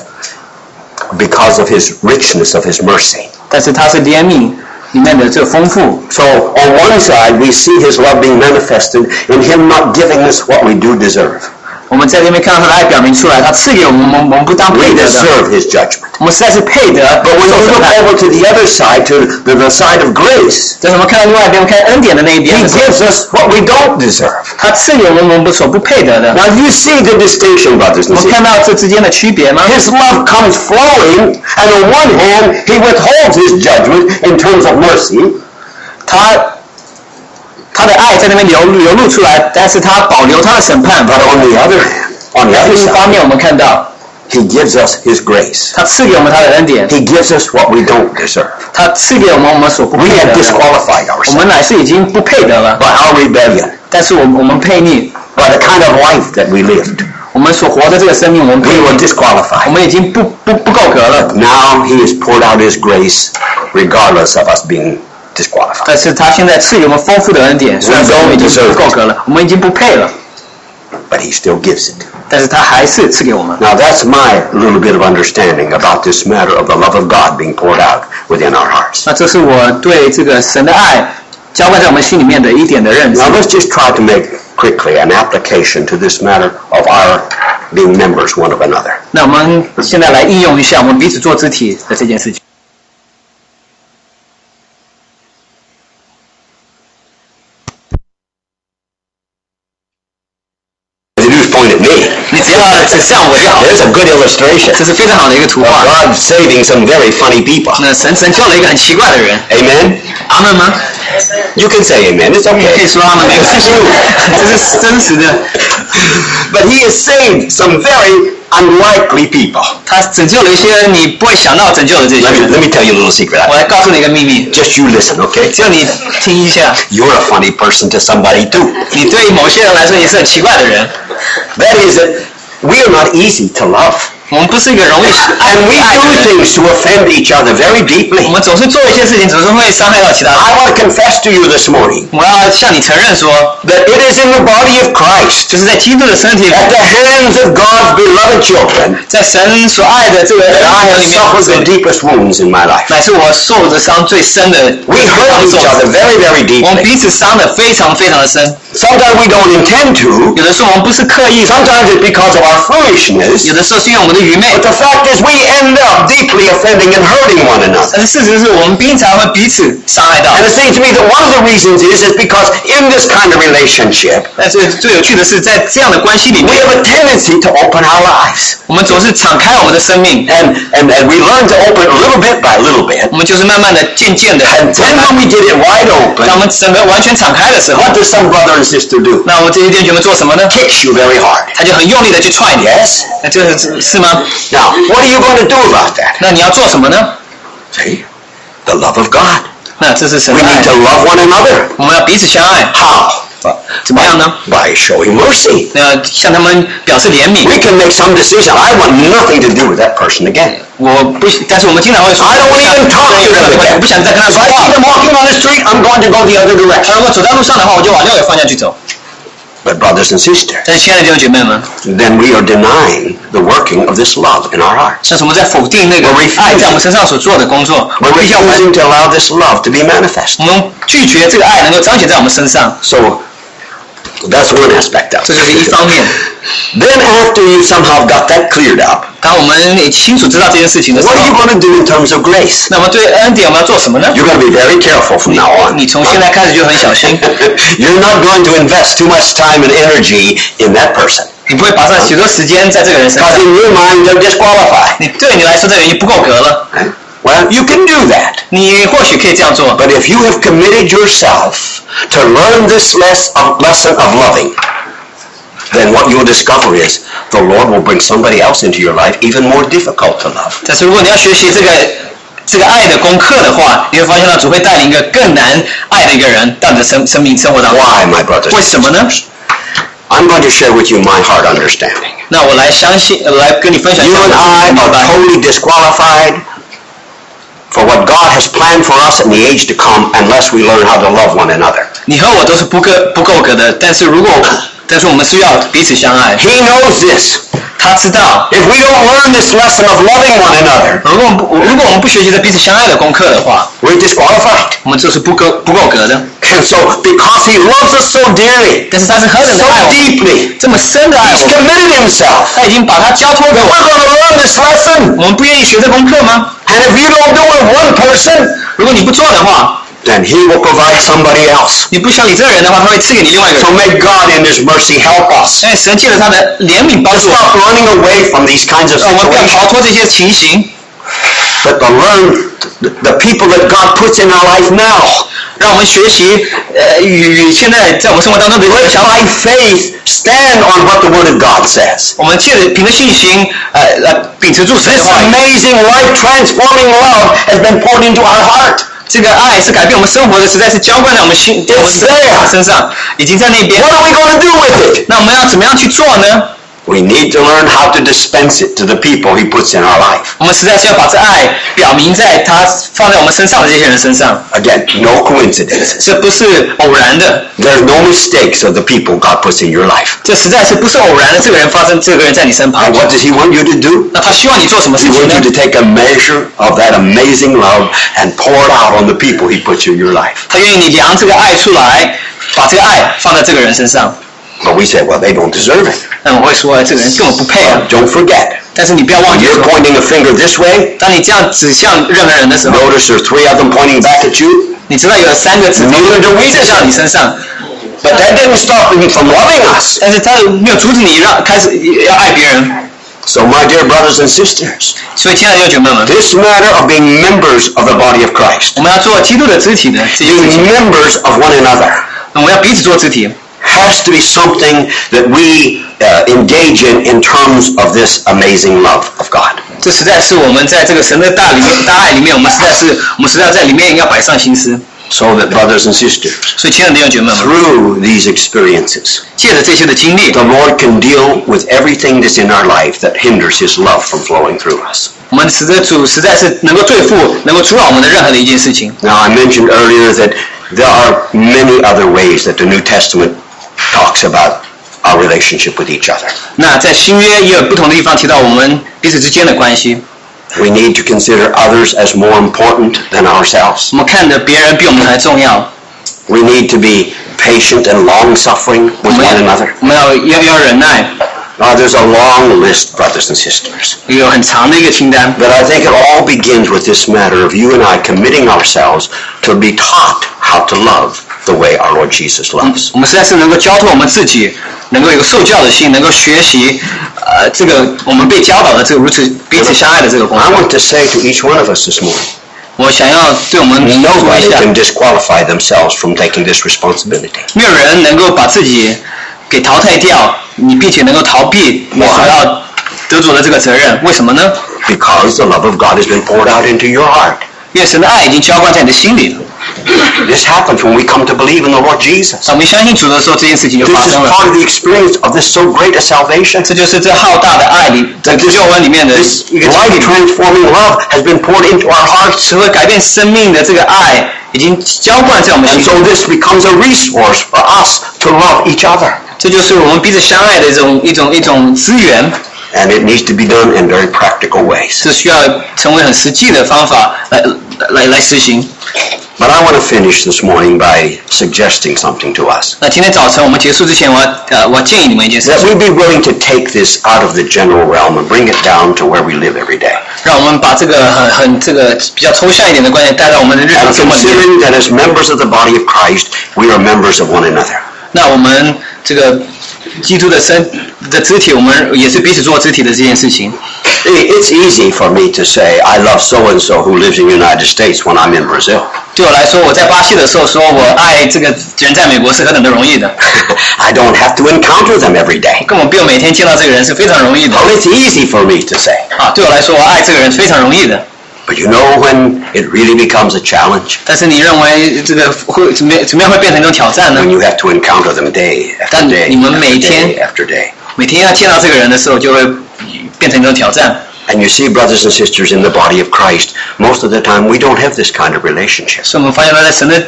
because of His richness of His mercy. 但是他是怜悯 里面的这个丰富。 So on one side, we see his love being manifested in him not giving us what we do deserve. 我们在这边看到他的爱表明出来，他赐给我们，我们我们不当 We 配得的， deserve his judgment. 我们实在是配得 But when 受 you 审 look 判。 over to the other side, to the, the side of grace, 但是我们看到另外一边，我们看恩典的那一 he 边的时候， gives us what we don't deserve. 他赐给我们我们所不配得的。 Now you see the distinction, brothers 我 and 们看 sisters. 到这之间的区别吗？ His love comes flowing, and on one hand, he withholds his judgment in terms of mercy, 他 他的爱在那边流流露出来，但是他保留他的审判。 but on the other hand, on the 但 other 是另一方 side, 面，我们看到 he gives us his grace. 他赐给我们他的恩典， He gives us what we don't deserve. 他赐给我们我们所不 We 配 have 得的。 disqualified 我 ourselves 们乃是已经不配得了， by our rebellion, 但是我们我们配逆， by the kind of life that we lived. 我们所活的这个生命，我们配 We 逆 were 我 disqualified. 们已经不不不够格了。 Now he has poured out his grace regardless of us being disqualified. 但是他现在赐予我们丰富的恩典，虽然说我们已经不够格了，我们已经不配了， But he still gives it. 但是他还是赐给我们。 Now that's my little bit of understanding about this matter of the love of God being poured out within our hearts. 那这是我对这个神的爱浇灌在我们心里面的一点的认知 Now。let's just try to make quickly an application to this matter of our being members one of another. 那我们现在来应用一下我们彼此做肢体的这件事情。 你只要指向我就好， There's a good illustration 这是非常好的一个图 of 画。 God saving some very funny people. 那神拯救了一个很奇怪的人， Amen? 阿门吗？ You can say amen. It's 可以 okay. 说阿门，没有关系 It's，这是真实的。 But he has saved some very unlikely people. 他拯救了一些你不会想到拯救的这些 Let me, 人。 let me tell you a little secret. 我来告诉你一个秘密， Just you listen, okay? 只要你听一下， You're a funny person to somebody too. 你对某些人来说也是很奇怪的人。 That is that we are not easy to love. 我们不是一个容易爱 And we 爱的 do 人， things to offend each other very 我 deeply. 们总是做一些事情，总是会伤害到其他人。 I want to confess to you this morning 我要向你承认说， that it is in the body of Christ, 就是在基督的身体里， at the hands of God's beloved children, 在神所爱的这个 that I 人 have 里 suffered the 面， deepest wounds in my life. 乃是我受的伤最深的。 We hurt each other very, very 我们 deeply. 彼此伤的非常非常的深。 Sometimes we don't intend to. 有的时候我们不是刻意， Sometimes it's because of our foolishness. 有的时候是因为我们的 愚昧 But。the fact is we end up deeply offending and hurting one another. 但是事实是我们经常会彼此伤害到 And。it seems to me that one of the reasons is is because in this kind of relationship, 但是最有趣的是，在这样的关系里 we 面， have a tendency to open our lives. 我们总是敞开我们的生命， And, and, and we learn to open it little bit by little bit. 我们就是慢慢的、渐渐的， And then when we get it wide 当我 open, 们整个完全敞开的时候， what does some brother and sister do? 那我们这些弟兄姐妹做什么呢？ Kicks you very hard. 他就很用力的去踹你， Yes? 那这是是吗？ Now, what are you going to do about that? 那你要做什么呢？ See? The love of God. 那这是神 We 的 need 爱 to，love one another. 我们要彼此相爱。 How? 怎么样呢？ By showing mercy. 那要向他们表示怜悯。 We can make some decision. I want nothing to do with that person again. 我不，但是我们经常会说， I don't even talk to them 我 again. 不想再跟他 If 说 I 话 see。them walking on the street, I'm going to go the other 他 direction. 如果走在路上的话，我就往另外一个方向去走。 But brothers and sisters, 但是亲爱的弟兄姐妹们， then we are denying the working of this love in our hearts. 像是我们在否定那个 We're refusing. 爱在我们身上所做的工作，我 We're 们必须要完， refusing to allow this love to be manifest. 我们拒绝这个爱能够彰显在我们身上， So that's one aspect of 这就是一 it. 方面。 Then after you somehow got that cleared up, 当我们也清楚知道这件事情的时 what are you 候， going to do in terms of grace? 那么对恩典我们要做什么呢？ You're going to be very careful from now on. 你从现在开始就很小心， You're not going to invest too much time and energy in that person. 你不会把上许多时间在这个人身 Because 上， in your mind, they're disqualified. 你对你来说这个人已经不够格了。 Well, you can do that. 你或许可以这样做， But if you have committed yourself to learn this less of, lesson of loving, then what you'll discover is the Lord will bring somebody else into your life even more difficult to love. 但是如果你要学习这个这个爱的功课的话，你会发现到主会带领一个更难爱的一个人到你的生生命生活当中。 Why, my brothers? 为什么呢？ I'm going to share with you my heart understanding. 那我来相信，呃来跟你分享一 You 下我 and 的 I 明 are 白。 totally disqualified for what God has planned for us in the age to come unless we learn how to love one another. 你和我都是不够不够格的，但是如果 但是我们是要彼此相爱。He knows this. 他知道，If we don't learn this lesson of loving one another, 如果我们不如果我们不学习这彼此相爱的功课的话，we're disqualified. 我们就是不够不够格的。And so, because he loves us so dearly, 但是他是何等的爱我们，deeply, 这么深的爱 he's 我，committed himself. 他已经把他交托给我 We're 我。going to learn this lesson. 我们不愿意学这功课吗？And if you don't do it one person, 如果你不做的话，then he will provide somebody else. 你不想理这个人的话，他会赐给你另外一个 So 人。 may God in his mercy help us. 所以神借着他的怜悯帮助我们， Stop running away from these kinds of 让我们不要 situations. 逃脱这些情形， but to learn the, the people that God puts in our life now. 让我们学习呃与与现在在我们生活当中的 Let's 想法 by faith stand on what the Word of God says. 我们借着凭着信心，呃呃，秉持住神 This 的话语， amazing life-transforming love has been poured into our heart. 这个爱是改变我们生活的，实在是浇灌在我们心，在我们.身上，已经在那边 What。are we going to do with it? 那我们要怎么样去做呢？We need to learn how to dispense it to the people He puts in our life. 我们实在是要把这爱表明在他放在我们身上的这些人身上， Again, no coincidences. 这不是偶然的， There's no mistakes of the people God puts in your life. 这实在是不是偶然的。这个人发生，这个人在你身旁 And，what does He want you to do? 那他希望你做什么 He 事情 wants 呢 you？to take a measure of that amazing love and pour it out on the people He puts in your life. 他愿意你量这个爱出来，把这个爱放在这个人身上。 But we say, well, they don't deserve it. 那我会说，这个人根本不配啊 But。don't forget, 但是你不要忘 when 记 you're 说， pointing a finger this way, 当你这样指向任何人的时候， notice there are three of them pointing back at you. 你知道有三个指头 Neither do we 指向你身上， But that didn't stop him from loving us. 但是他没有阻止你让开始要爱别人。 So, my dear brothers and sisters, 所以，亲爱的弟兄姐妹们， this matter of being members of the body of Christ, 我们要做基督的肢体的这件事 being 情， members of one another, 我们要彼此做肢体， has to be something that we uh, engage in in terms of this amazing love of God. 这实在是我们在这个神的大里面大爱里面，我们实在是我们实在在里面要摆上心思。 So that, brothers and sisters, 所以，亲爱的弟兄姐妹们， through these experiences, 借着这些的经历， the Lord can deal with everything that's in our life that hinders His love from flowing through us. 我们使得主实在是能够对付、能够阻扰我们的任何的一件事情。 Now, I mentioned earlier that there are many other ways that the New Testament talks about our relationship with each other. 那在新约也有不同的地方提到我们彼此之间的关系， We need to consider others as more important than ourselves. 我们看着别人比我们还重要， We need to be patient and long-suffering 我 with 们 one 要 another. 我们要要要忍耐， Now, there's a long list, brothers and sisters. 有很长的一个清单。 But I think it all begins with this matter of you and I committing ourselves to be taught how to love the way our Lord Jesus loves. 我们实在是能够交托我们自己，能够有个受教的心，能够学习，呃，这个我们被教导的这个如此彼此相爱的这个功 I 课。 want to say to each one of us this morning, 我想要对我们说 nobody 一下， can disqualify themselves from taking this responsibility. 没有人能够把自己给淘汰掉，你并且能够逃避你所要得着的这个责任。为什么呢？ Because the love of God has been poured out into your heart. 因为神的爱已经浇灌在你的心里了。 This happens when we come to believe in the Lord Jesus. 当我们相信主的时候，这件事情就发 This is 生了。 part of the experience of this so great a salvation. 这就是这浩大的爱里，在救恩里面的 This 一个经历 life-transforming love has been poured into our hearts. 是会改变生命的这个爱，已经浇灌在我们 And 心 so 中。 this becomes a resource for us to love each other. 这就是我们彼此相爱的一种一种一种资源， And it needs to be done in very practical ways. 是需要成为很实际的方法来来来实行。 But I want to finish this morning by suggesting something to us. 那今天早晨我们结束之前，我要呃我要建议你们一件事 That 情， we be willing to take this out of the general realm and bring it down to where we live every day. 让我们把这个很很这个比较抽象一点的观念带到我们的日 And 常生活里面。 considering that as members of the body of Christ, we are members of one another. 那我们这个基督的身的肢体，我们也是彼此做肢体的这件事情。 I- It's easy for me to say, I love so-and-so who lives in the United States when I'm in Brazil. 对我来说，我在巴西的时候说我爱这个人在美国是何等的容易的， I don't have to encounter them every day. 根本不用每天见到这个人是非常容易的 Well, it's easy for me to say. 啊。对我来说，我爱这个人是非常容易的。 But you know when it really becomes a challenge? 但是你认为这个会怎么样怎么样会变成一种挑战呢 When？you have to encounter them day after 但 day 你们 after 每天- day after day. 每天要见到这个人的时候，就会变成一种挑战。 And you see, brothers and sisters, in the body of Christ, most of the time we don't have this kind of relationship. 所以我们发现了，在神的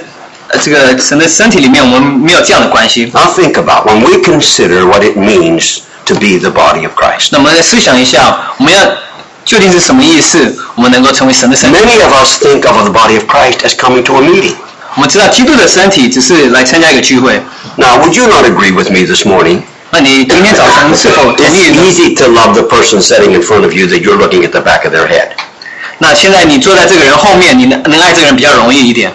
呃这个神的身体里面，我们没有这样的关系。 Now think about when we consider what it means to be the body of Christ. 那我们来思想一下，我们要究竟是什么意思？我们能够成为神的身体？ Many of us think of the body of Christ as coming to a meeting. 我们知道基督的身体只是来参加一个聚会。 Now, would you not agree with me this morning? 那你今天早晨是否同 It's 意呢？ easy to love the person sitting in front of you that you're looking at the back of their head. 那现在你坐在这个人后面，你能能爱这个人比较容易一点，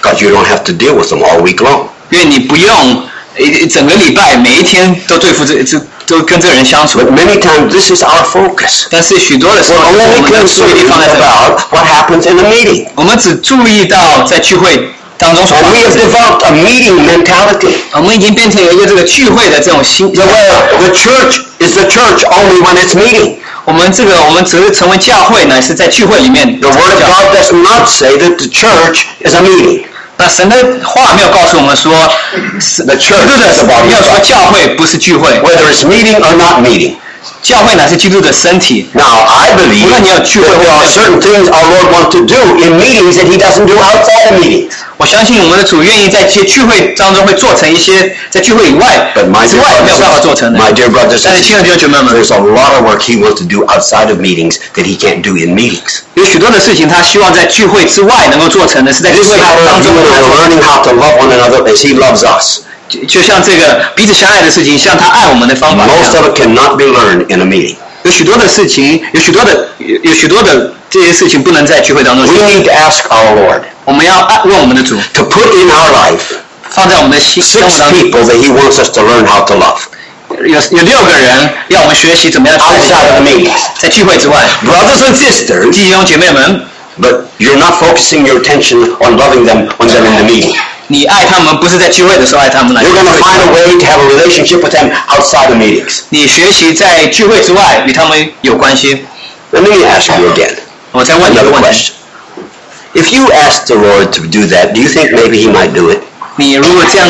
Because you don't have to deal with them all week long. 因为你不用一整个礼拜每一天都对付这这都跟这个人相处 But。many times this is our focus. 但是许多的时 We're 候，我 only 们的注意力 concerned 放在这里， about what happens in a meeting. 我们只注意到在聚会 当中所 And 发 we 生 have 的事。 developed a meeting mentality. 我们已经变成有一个这个聚会的这种心， Where the church is the church only when it's meeting. 我们这个我们只是成为教会，乃是在聚会里面。 The Word of God does not say that the church is a meeting. 那神的话没有告诉我们说，是 The 基 church 督的 is the body 没有 of 说 God. 教会不是聚会， Whether it's meeting or not meeting. 教会乃是基督的身体。 Now, I believe Well, then you have that two- there are certain things our Lord wants to do in meetings that He doesn't do outside of meetings. 我相信我们的主愿意在这些聚会当中会做成一些在聚会以外 But my 之 dear 外没有办法做 brothers, 成的。 my dear brothers 但 and 是亲爱的弟兄姐妹 sisters, 们， there's a lot of work He wants to do outside of meetings that He can't do in meetings. 有许多的事情他希望在聚会之外能够做成的，是在聚 This 会 is how 当 you 中 and I are learning how to love one another as He loves us. 就就像这个彼此相爱的事情，像他爱我们的方法一 Most 样。 of it cannot be learned in a meeting. 有许多的事情，有许多的有有许多的这些事情不能在聚会当中 We 学。 need to ask our Lord 我们要爱问我们的主， to put in our life 放在我们的心生 six 活当中。 people that He wants us to learn how to love 有有六个人要我们学习怎么样 outside of the meetings. 在聚会之外， Brothers and sisters, 弟兄姐妹们， but you're not focusing your attention on loving them when they're in the meeting. 你爱他们不是在聚会的时候爱他们来。 You're going to find a way to have a relationship with them outside of meetings. 你学习在聚会之外与他们有关系。 Let me ask you again 我再问你一个 another 问题： question. If you asked the Lord to do that, do you think maybe He might do it? 你如果这样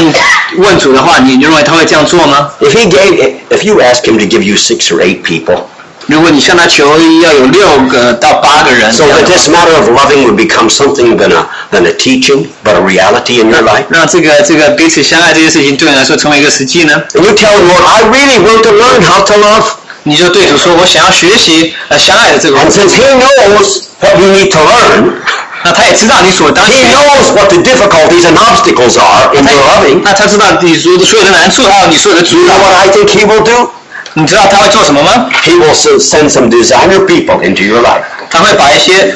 问主的话，你认为他会这样做吗？ If He gave, if you asked Him to give you six or eight people, 如果你向他求要有六个到八个人， so 这样 that 的 this 话 matter of loving would become something than a than a teaching, but a reality in your life. 让这个这个彼此相爱这件事情对你来说成为一个实际呢？ And you tell the Lord, I really want to learn how to love. 你就对主说：“我想要学习呃相爱的这个 And since He knows what we need to learn, 那他也知道你所当 He 学， knows what the difficulties and obstacles are in 他 your loving. 那他知道你所有的所有的难处，还有你所有的阻 You 挠 know。what I think He will do? 你知道他会做什么吗？ He will s- send some designer people into your life. 他会把一些，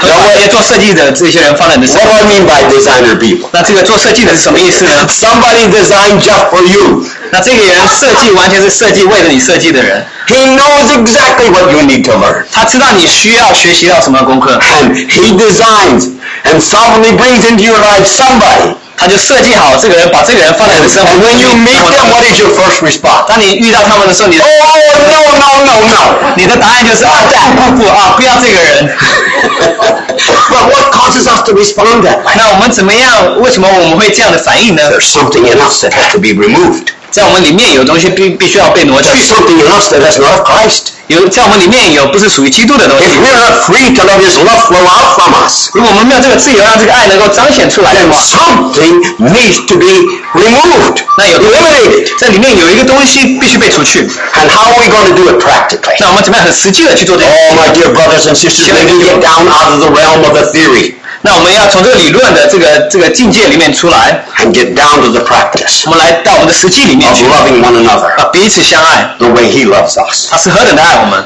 他会把一些做设计的这些人放在你的身 What 上。 do I mean by designer people? 那这个做设计的是什么意思呢？ Somebody designed just for you. 那这个人设计完全是设计为了你设计的人， He knows exactly what you need to learn. 他知道你需要学习到什么功课， And He designs and sovereignly brings into your life somebody. 他就设计好这个人，把这个人放在你的生活 And 中 when you meet them, what is your first response? 当你遇到他们的时候，你的 Oh, no, no, no, no. 你的答案就是啊，不不不啊，不要这个人。 but what causes us to respond that way? 那我们怎么样？为什么我们会这样的反应呢？ There's something in us that has to be removed. 在我们里面有东西必必须要被挪去 There's，something in us that is not of Christ. 有在我们里面有不是属于基督的东西 If。we're not free to let His love flow out from us, 如果我们没有这个自由，让这个爱能够彰显出来的 then 话， something needs to be removed, 那有 eliminated. 这里面有一个东西必须被除去。 And how are we going to do it practically? 那我们怎么样很实际的去做这个？ Oh, my dear brothers and sisters, let me get down out of the realm of the theory 那我们要从这个理论的这个这个境界里面出来， and get down to the practice 我们来到我们的实际里面 of 去， loving one another 啊，彼此相爱， the way He loves us. 他是何等的爱我们。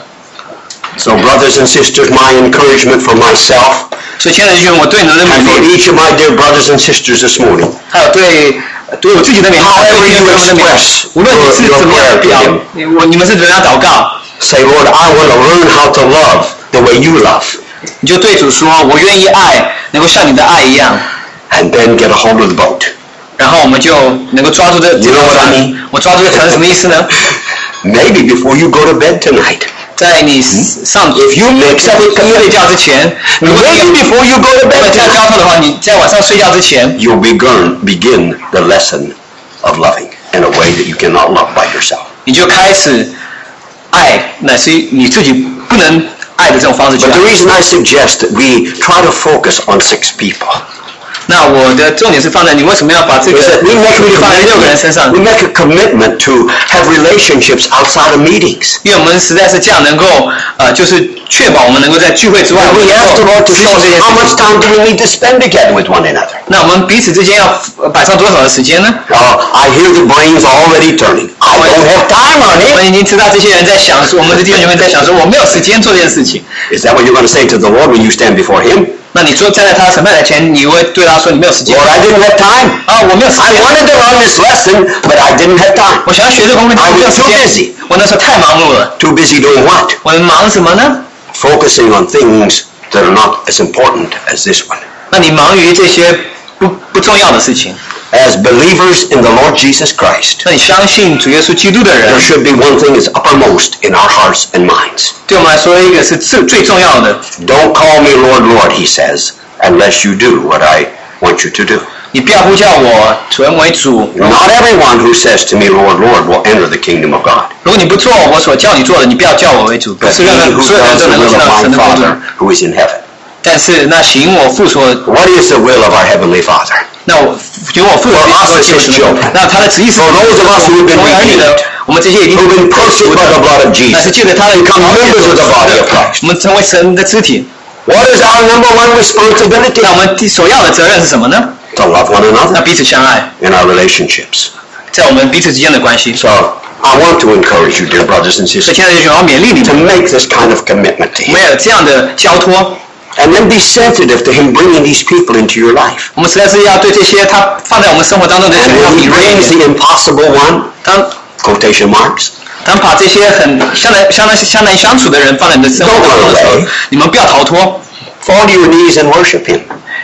So, brothers and sisters, my encouragement for myself 所以，亲爱的弟兄，我对你们的 and 勉 for 励， each of my dear brothers and sisters this morning, 还有对对我自己的勉励， However 对弟兄 you 们的勉励 express 无论你是 your- 怎么样 your 表 prayer，你我你们是怎么样祷告， say, Lord, I want to learn how to love the way you love. 你就对主说：“我愿意爱，能够像你的爱一样。 And then get a hold of the boat. ” 然后我们就能够抓住这这 You 个 know what I 船 mean?。我抓住这个船是什么意思呢？ Maybe before you go to bed tonight. 在你上 If you mix up with 睡觉之前，如果 Maybe 你 before you go to 如果 bed 这样 tonight, 交托的话，你在晚上睡觉之前， you'll begin, begin the lesson of loving in a way that you cannot love by yourself. 你就开始爱，乃是你自己不能爱的这种方式去 But 爱 the。reason I suggest that we try to focus on six people 那我的重点是放在你为什么要把这个 Is that we make 注意 a 放在六个人身上 commitment, we？make a commitment to have relationships outside of meetings. 因为我们实在是这样能够呃，就是确保我们能够在聚会之外， And 我们 we 能 ask the 够 Lord to 实 show 行这 us 件 how 事 much 情。 time do we need to spend together with one another. 那我们彼此之间要呃摆上多少的时间呢？ Uh, I hear the brains already turning. I don't have time, 我 honey. 们已经知道这些人在想说，我们的弟兄姐妹在想说，我没有时间做这件事情。 Is that what you're going to say to the Lord when you stand before Him? 那你说站在他审判台前，你会对他说你没有时间 Lord, I didn't have time. 啊？我没有时 I 间。wanted to learn this lesson, but I didn't have time. 我想要学这个功课，但 I 我没有 was 时 too 间 busy.。我那时候太忙碌了。Too busy doing what? 我们忙什么呢？Focusing on things that are not as important as this one. 那你忙于这些不不重要的事情。As believers in the Lord Jesus Christ, 那你相信主耶稣基督的人 there，should be one thing that's uppermost in our hearts and minds. 对我们来说，一个是最最重要的。 Don't call me Lord, Lord, he says, unless you do what I want you to do. 你不要呼叫我成为主。 Not everyone who says to me, Lord, Lord, will enter the kingdom of God. 如果你不做我所叫你做的，你不要叫我为主。不 But 是 he 任何 who 所有人 does 都 the 能够 will 进 of 到 my 神的国度。 Father who is in heaven. 但是那行我父所， What is the will of our Heavenly Father? 那我行我父所 For us 所 as 进 his 神的 children. 那他的旨意是 For those of us who have been 成为儿女的 redeemed. 我们这些已经 Who've been purchased by the blood of 那是 Jesus. 借着他的 Become members of the body of Christ. 我们成为神的肢体。 What is our number one responsibility? 那我们第首要的责任是什么呢？ To love one 那 another 彼此相爱， in our relationships. 在我们彼此之间的关系。 So I want to encourage you, dear brothers and 所以， sisters, 亲爱的弟兄，我要勉励你 to 们， make this kind of commitment to 我们 Him. 要有这样的交托。 And then be sensitive to Him bringing these people into your life. 我们实在是要对这些他放在我们生活当中的 And 人要 when 敏 He 锐一 brings 点。 the impossible one, 当 quotation marks, 当把这些很相难、相当、相难相处的人放在你的生活当中的时候 Don't run away，你们不要逃脱， fall to your knees and worship Him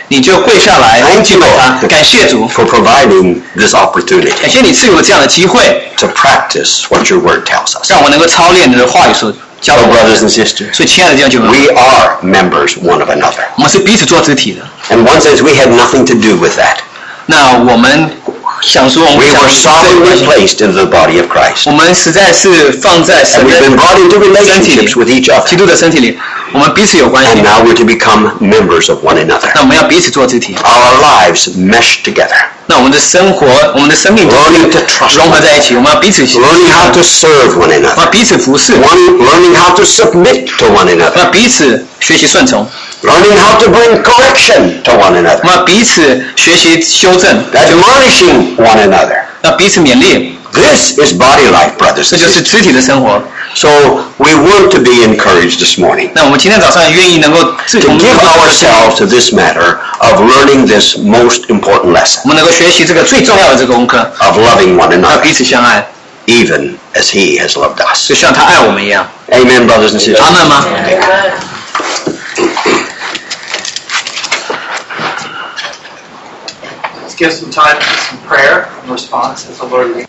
你就跪下来 Thank 敬 you, 拜他， Lord. 感谢主， for providing this opportunity 感谢你赐予我这样的机会， to practice what your word tells us. 让我能够操练你的话语所 教 So, 导我 brothers 的。 and sisters, 所以，亲爱的弟兄姐妹们， we are members one of another. 我们是彼此做肢体的。 And one says we had nothing to do with that. 那我们想说，我 We 们想 were 这个关 sovereignly 系 placed into the body of Christ. 我们实在是放在神 And we've 的 been brought into 身体里 relationships with each 基 other. 督的身体里， 我们彼此有关系 And。now we're to become members of one another. 那我们要彼此做肢体。 Our lives mesh together. 那我们的生活，我们的生命 Learning to trust 融合 one 在一起，我们要彼此 Learning how to serve one 我 another. 们要彼此服侍， One, learning how to submit to one 我们 another. 要彼此学习顺从， Learning how to bring correction to one 我 another. 们要彼此学习修正， Admonishing one another. 要彼此勉励， This is body life, brothers 这 and 就是 sisters. 肢体的生活。 So we want to be encouraged this morning 那我们今天早上愿意能够自 to 从 give ourselves to this matter of learning this most important lesson 我们能够学习这个最重要的这个功课， of loving one 要 another, 彼此相爱， even as He has loved us. 就像他爱我们一样。 Amen, brothers and sisters. 阿门吗？ Let's give some time for some prayer and response as the Lord leads.